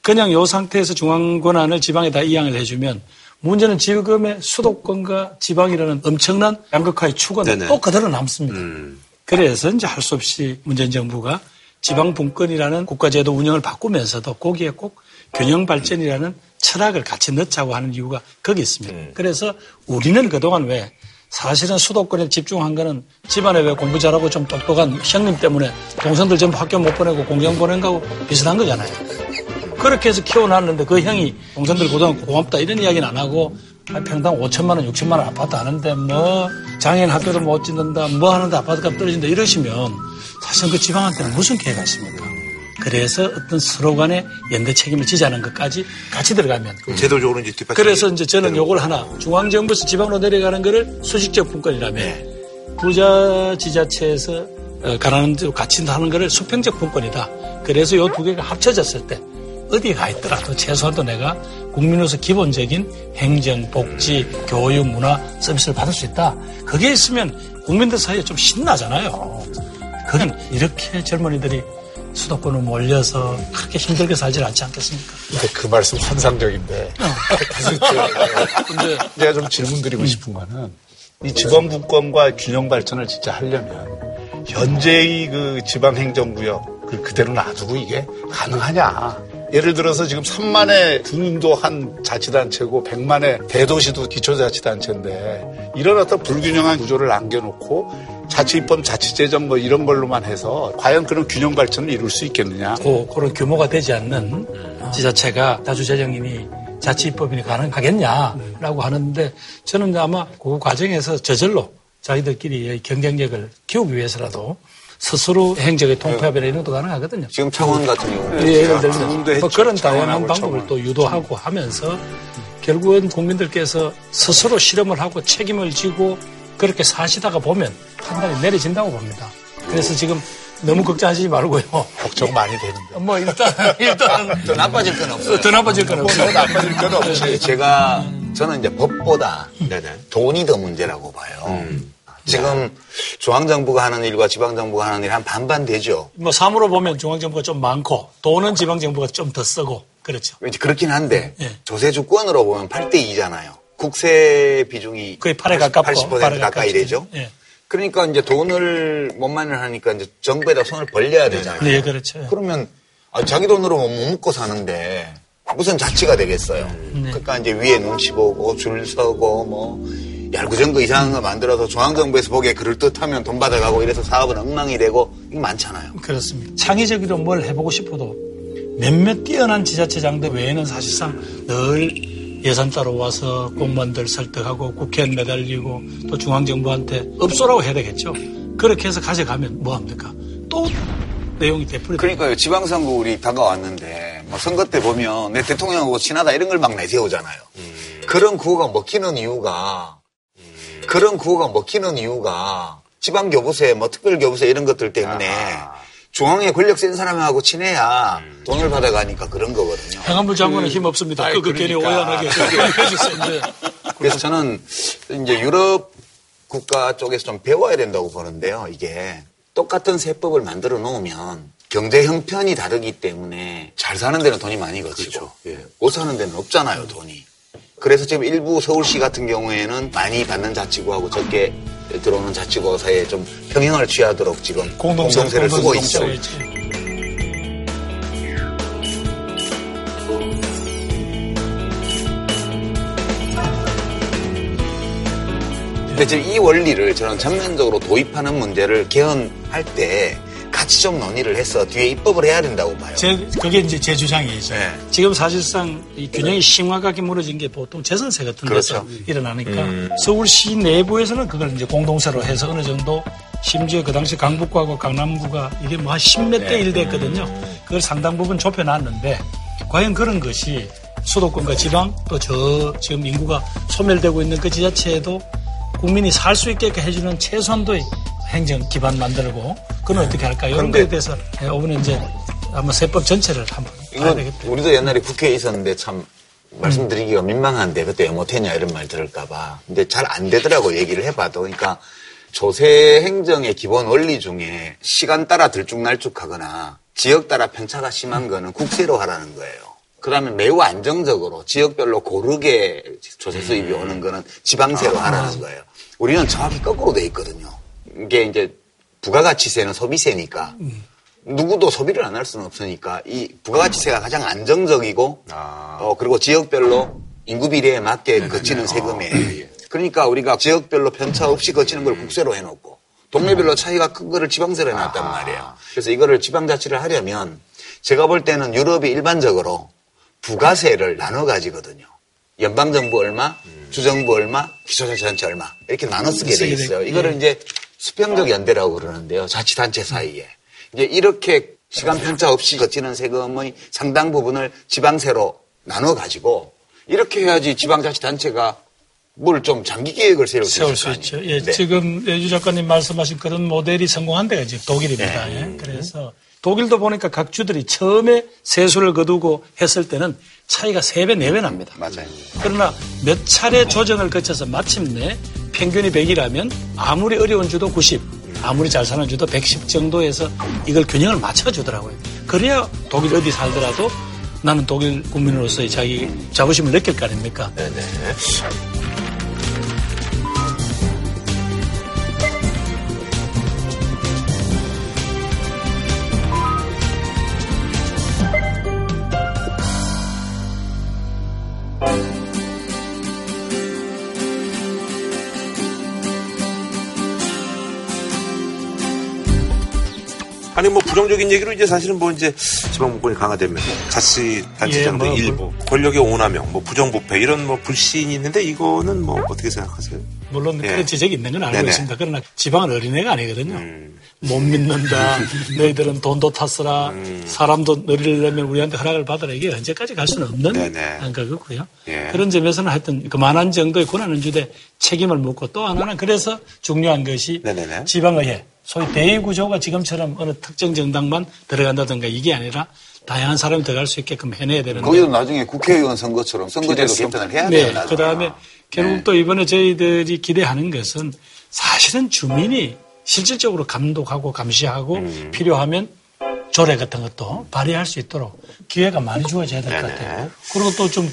그냥 이 상태에서 중앙 권한을 지방에다 이양을 해주면 문제는 지금의 수도권과 지방이라는 엄청난 양극화의 축은 네네. 또 그대로 남습니다. 음. 그래서 이제 할 수 없이 문재인 정부가 지방 분권이라는 국가제도 운영을 바꾸면서도 거기에 꼭 균형 발전이라는 철학을 같이 넣자고 하는 이유가 거기 있습니다. 그래서 우리는 그동안 왜 사실은 수도권에 집중한 거는 집안에 왜 공부 잘하고 좀 똑똑한 형님 때문에 동생들 전부 학교 못 보내고 공장 보낸 거하고 비슷한 거잖아요. 그렇게 해서 키워놨는데 그 형이 동생들 고등학교 고맙다 이런 이야기는 안 하고 아, 평당 5천만 원, 6천만 원 아파트 하는데 뭐 장애인 학교도 못 짓는다, 뭐 하는데 아파트값 떨어진다 이러시면 사실 그 지방한테는 무슨 기회가 있습니까? 그래서 어떤 서로 간에 연대 책임을 지자는 것까지 같이 들어가면 제도적으로 이제 뒷받침. 그래서 이제 저는 요걸 하나 중앙정부에서 지방으로 내려가는 거를 수직적 분권이라며 부자 지자체에서 어, 가라는 대로 같이 하는 거를 수평적 분권이다. 그래서 요 두 개가 합쳐졌을 때 어디 가 있더라도 최소한도 내가 국민으로서 기본적인 행정, 복지, 교육, 문화 서비스를 받을 수 있다. 그게 있으면 국민들 사이에 좀 신나잖아요. 그건 이렇게 젊은이들이 수도권으로 몰려서 그렇게 힘들게 살지 않지 않겠습니까? 근데 그 말씀 환상적인데. 근데 제가 좀 질문 드리고 싶은 거는 이 지방 분권과 균형 발전을 진짜 하려면 현재의 그 지방 행정구역 그 그대로 놔두고 이게 가능하냐. 예를 들어서 지금 3만의 군도 한 자치단체고 100만의 대도시도 기초자치단체인데 이런 어떤 불균형한 구조를 남겨놓고 자치 입법, 자치 재정 뭐 이런 걸로만 해서 과연 그런 균형 발전을 이룰 수 있겠느냐. 고, 그런 규모가 되지 않는 지자체가 다주재정이니 자치 입법이니 가능하겠냐라고 하는데 저는 아마 그 과정에서 저절로 자기들끼리 경쟁력을 키우기 위해서라도 스스로 행정의 통폐합이나 이런 것도 가능하거든요. 지금 창원 같은 경우는 예, 예를 지금도 들면 했죠. 뭐 그런 다양한 방법을 창원. 또 유도하고 하면서 결국은 국민들께서 스스로 실험을 하고 책임을 지고 그렇게 사시다가 보면 판단이 내려진다고 봅니다. 그래서 지금 너무 걱정하시지 말고요. 걱정 많이 되는데. 뭐 일단 *laughs* 일단 더 나빠질 건 없어요. 더 나빠질 건 없어요. 나빠질 건 없지. 제가 저는 이제 법보다 네네. 돈이 더 문제라고 봐요. 지금 중앙정부가 하는 일과 지방정부가 하는 일 한 반반 되죠. 뭐 삶으로 보면 중앙정부가 좀 많고 돈은 지방정부가 좀 더 쓰고 그렇죠. 그렇긴 한데 예. 조세 주권으로 보면 8대 2잖아요. 국세 비중이 거의 8에 가깝고 80% 8에 가까이. 되죠. 예. 그러니까 이제 돈을 못 마련하니까 이제 정부에다 손을 벌려야 되잖아요. 네, 그렇죠. 그러면 아, 자기 돈으로 못 먹고 사는데 무슨 자치가 되겠어요. 네. 그러니까 이제 위에 눈치 보고 줄 서고 뭐 얄구정거 이상한 거 만들어서 중앙정부에서 보기에 그럴듯하면 돈 받아가고 이래서 사업은 엉망이 되고 이거 많잖아요. 그렇습니다. 창의적으로 뭘 해보고 싶어도 몇몇 뛰어난 지자체장들 외에는 사실상 늘 예산 따로 와서 공무원들 설득하고 국회에 매달리고 또 중앙정부한테 업소라고 해야 되겠죠. 그렇게 해서 가져가면 뭐합니까? 또 내용이 되풀이 그러니까요. 지방선거 우리 다가왔는데 뭐 선거 때 보면 내 대통령하고 친하다 이런 걸 막 내세우잖아요. 그런 구호가 먹히는 이유가 그런 구호가 먹히는 이유가 지방교부세, 뭐 특별교부세 이런 것들 때문에 중앙에 권력 센 사람하고 친해야 돈을 받아가니까 그런 거거든요. 행안부 장관은 힘 없습니다. 그, 그 괜히 오해하게. *laughs* 그래서 저는 이제 유럽 국가 쪽에서 좀 배워야 된다고 보는데요. 이게 똑같은 세법을 만들어 놓으면 경제 형편이 다르기 때문에 잘 사는 데는 돈이 많이 거치고 못 사는 데는 없잖아요, 돈이. 그래서 지금 일부 서울시 같은 경우에는 많이 받는 자치구하고 적게 들어오는 자치구 사이에 좀 평형을 취하도록 지금 공동세, 공동세를 쓰고 있죠. 근데 지금 이 원리를 저는 전면적으로 도입하는 문제를 개헌할 때 같이 좀 논의를 해서 뒤에 입법을 해야 된다고 봐요. 제, 그게 이제 제 주장이죠. 네. 지금 사실상 이 균형이 심각하게 무너진 게 보통 재선세 같은 그렇죠. 일어나니까 음. 서울시 내부에서는 그걸 이제 공동세로 해서 어느 정도 심지어 그 당시 강북구하고 강남구가 이게 뭐한 10몇 네. 대1 됐거든요. 그걸 상당 부분 좁혀놨는데 과연 그런 것이 수도권과 지방 또 저 지금 인구가 소멸되고 있는 그 지자체에도 국민이 살 수 있게끔 해주는 최소한도의 행정 기반 만들고 그건 어떻게 할까요? 이런 거에 대해서 예, 이번에 이제 아마 세법 전체를 한번 봐야 되겠다. 우리도 옛날에 국회에 있었는데 참 말씀드리기가 민망한데 그때 왜 못했냐 이런 말 들을까봐. 근데 잘 안 되더라고 얘기를 해봐도. 그러니까 조세 행정의 기본 원리 중에 시간 따라 들쭉날쭉하거나 지역 따라 편차가 심한 거는 국세로 하라는 거예요. 그다음에 매우 안정적으로 지역별로 고르게 조세 수입이 오는 거는 지방세로 하라는 거예요. 우리는 정확히 거꾸로 돼 있거든요. 이게 이제 부가가치세는 소비세니까 누구도 소비를 안 할 수는 없으니까 이 부가가치세가 가장 안정적이고 어 그리고 지역별로 인구 비례에 맞게 거치는 세금이에요. 그러니까 우리가 지역별로 편차 없이 거치는 걸 국세로 해놓고 동네별로 차이가 큰 거를 지방세로 해놨단 말이에요. 그래서 이거를 지방자치를 하려면 제가 볼 때는 유럽이 일반적으로 부가세를 나눠 가지거든요. 연방정부 얼마, 주정부 얼마, 기초자치단체 얼마 이렇게 나눠 쓰게 돼 있어요. 이거를 이제 수평적 연대라고 그러는데요. 자치단체 사이에. 이제 이렇게 시간 편차 없이 거치는 세금의 상당 부분을 지방세로 나눠 가지고 이렇게 해야지 지방자치단체가 뭘 좀 장기 계획을 세울 수 세울 수. 있죠. 예, 네. 지금 유 작가님 말씀하신 그런 모델이 성공한 데가 이제 독일입니다. 네. 예. 그래서 독일도 보니까 각 주들이 처음에 세수를 거두고 했을 때는 차이가 3배, 4배 납니다. 맞아요. 그러나 몇 차례 조정을 거쳐서 마침내 평균이 100이라면 아무리 어려운 주도 90, 아무리 잘 사는 주도 110 정도에서 이걸 균형을 맞춰주더라고요. 그래야 독일 어디 살더라도 나는 독일 국민으로서의 자기 자부심을 느낄 거 아닙니까? 네네. 아니 뭐 부정적인 얘기로 이제 사실은 뭐 이제 지방분권이 강화되면 자치단체장들 예, 뭐, 일부 권력의 오남용, 뭐 부정부패 이런 뭐 불신이 있는데 이거는 뭐 어떻게 생각하세요? 물론 예. 그런 지적이 있는 건 알고 네네. 있습니다. 그러나 지방은 어린애가 아니거든요. 음. 못 믿는다. *laughs* 너희들은 돈도 탔으라. 음. 사람도 너리려면 우리한테 허락을 받으라. 이게 언제까지 갈 수는 없는 네네. 한 거고요. 예. 그런 점에서는 하여튼 그만한 정도의 권한을 주되 책임을 묻고 또 하나는 그래서 중요한 것이 네네네. 지방의회 소위 대의 구조가 지금처럼 어느 특정 정당만 들어간다든가 이게 아니라 다양한 사람이 들어갈 수 있게끔 해내야 되는데 거기도 나중에 국회의원 선거처럼 선거제도 개편을 해야. 네, 나중에. 그 다음에 결국 또 이번에 저희들이 기대하는 것은 사실은 주민이 실질적으로 감독하고 감시하고 음. 필요하면 조례 같은 것도 발의할 수 있도록 기회가 많이 주어져야 될 것. 같아요. 그리고 또 좀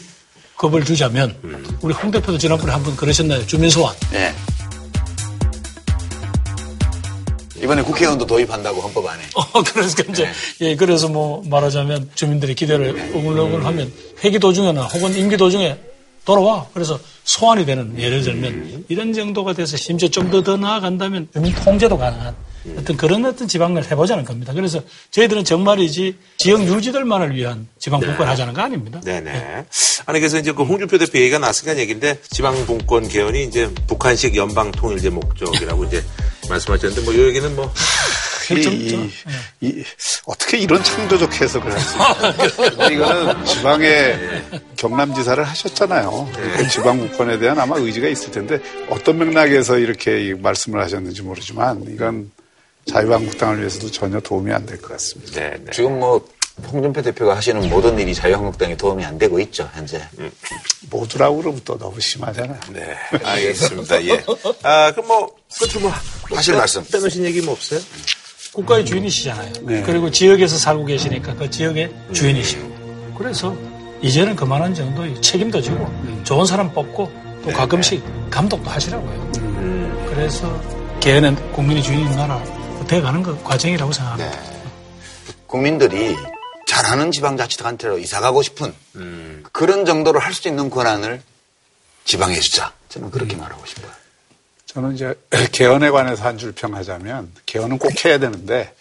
겁을 주자면 음. 우리 홍 대표도 지난번에 한번 그러셨나요? 주민소환. 네. 이번에 국회의원도 도입한다고 헌법 안에. 어, *laughs* 그래서 이제, 네. 예, 그래서 뭐 말하자면 주민들의 기대를 우글우글 하면 회기 도중에나 혹은 임기 도중에 돌아와. 그래서 소환이 되는 예를 들면 이런 정도가 돼서 심지어 좀 더 더 나아간다면 주민 통제도 가능한 어떤 그런 어떤 지방을 해보자는 겁니다. 그래서 저희들은 정말이지 지역 유지들만을 위한 지방 분권 하자는 거 아닙니다. 네네. 아니 그래서 이제 그 홍준표 대표 얘기가 나왔으니까 얘기인데 지방 분권 개헌이 이제 북한식 연방 통일제 목적이라고 이제 *laughs* 말씀하셨는데 뭐이 얘기는 뭐 이, 좀- 이- 좀, 이- 어떻게 이런 창조적 해석을 하십니까? 이거는 지방에 경남지사를 하셨잖아요. 그러니까 지방 국권에 대한 아마 의지가 있을 텐데 어떤 맥락에서 이렇게 이 말씀을 하셨는지 모르지만 이건 자유한국당을 위해서도 전혀 도움이 안 될 것 같습니다. 네, 네. 지금 뭐 홍준표 대표가 하시는 모든 일이 자유한국당에 도움이 안 되고 있죠, 현재. 음. 모두라고 그러면 또 너무 심하잖아요. 네, 알겠습니다. 예. 아, 그럼 뭐, 끝으로 뭐, 하실 말씀. 빼놓으신 얘기 뭐 없어요? 국가의 주인이시잖아요. 네. 그리고 지역에서 살고 계시니까 그 지역의 주인이시고. 그래서 이제는 그만한 정도의 책임도 지고 좋은 사람 뽑고 또 네. 가끔씩 감독도 하시라고요. 음. 그래서 개헌은 국민의 주인인 나라 돼가는 그 과정이라고 생각합니다. 네. 국민들이 잘하는 지방자치단체로 이사가고 싶은 음. 그런 정도로 할 수 있는 권한을 지방에 주자. 저는 그렇게 음. 말하고 싶어요. 저는 이제 *laughs* 개헌에 관해서 한 줄 평하자면 개헌은 꼭 해야 되는데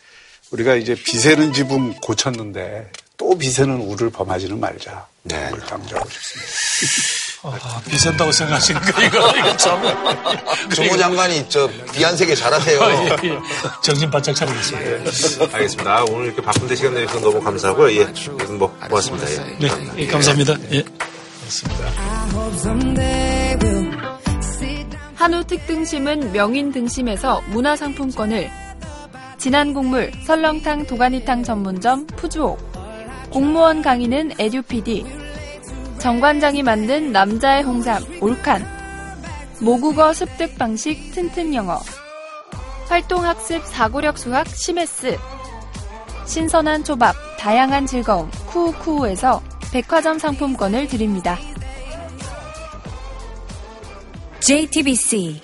우리가 이제 비세는 지붕 고쳤는데 또 비세는 우를 범하지는 말자. 네. 그걸 강조하고 싶습니다. *laughs* 아, 비싼다고 생각하시니까 이거, 이거 참. 정모 장관이 저 비한세계 잘하세요. 아, 예, 예. 정신 바짝 차리겠습니다. 예. 알겠습니다. 오늘 이렇게 바쁜데 시간 내주셔서 너무 감사하고요. 예. 무슨 뭐, 고맙습니다. 예. 네, 예, 감사합니다. 예. 고맙습니다. 한우 특등심은 명인 등심에서 문화상품권을 진한 국물 설렁탕 도가니탕 전문점 푸주옥 공무원 강의는 에듀피디 정관장이 만든 남자의 홍삼 올칸. 모국어 습득 방식 튼튼 영어. 활동 학습 사고력 수학 시메스. 신선한 초밥 다양한 즐거움 쿠우쿠우에서 백화점 상품권을 드립니다. JTBC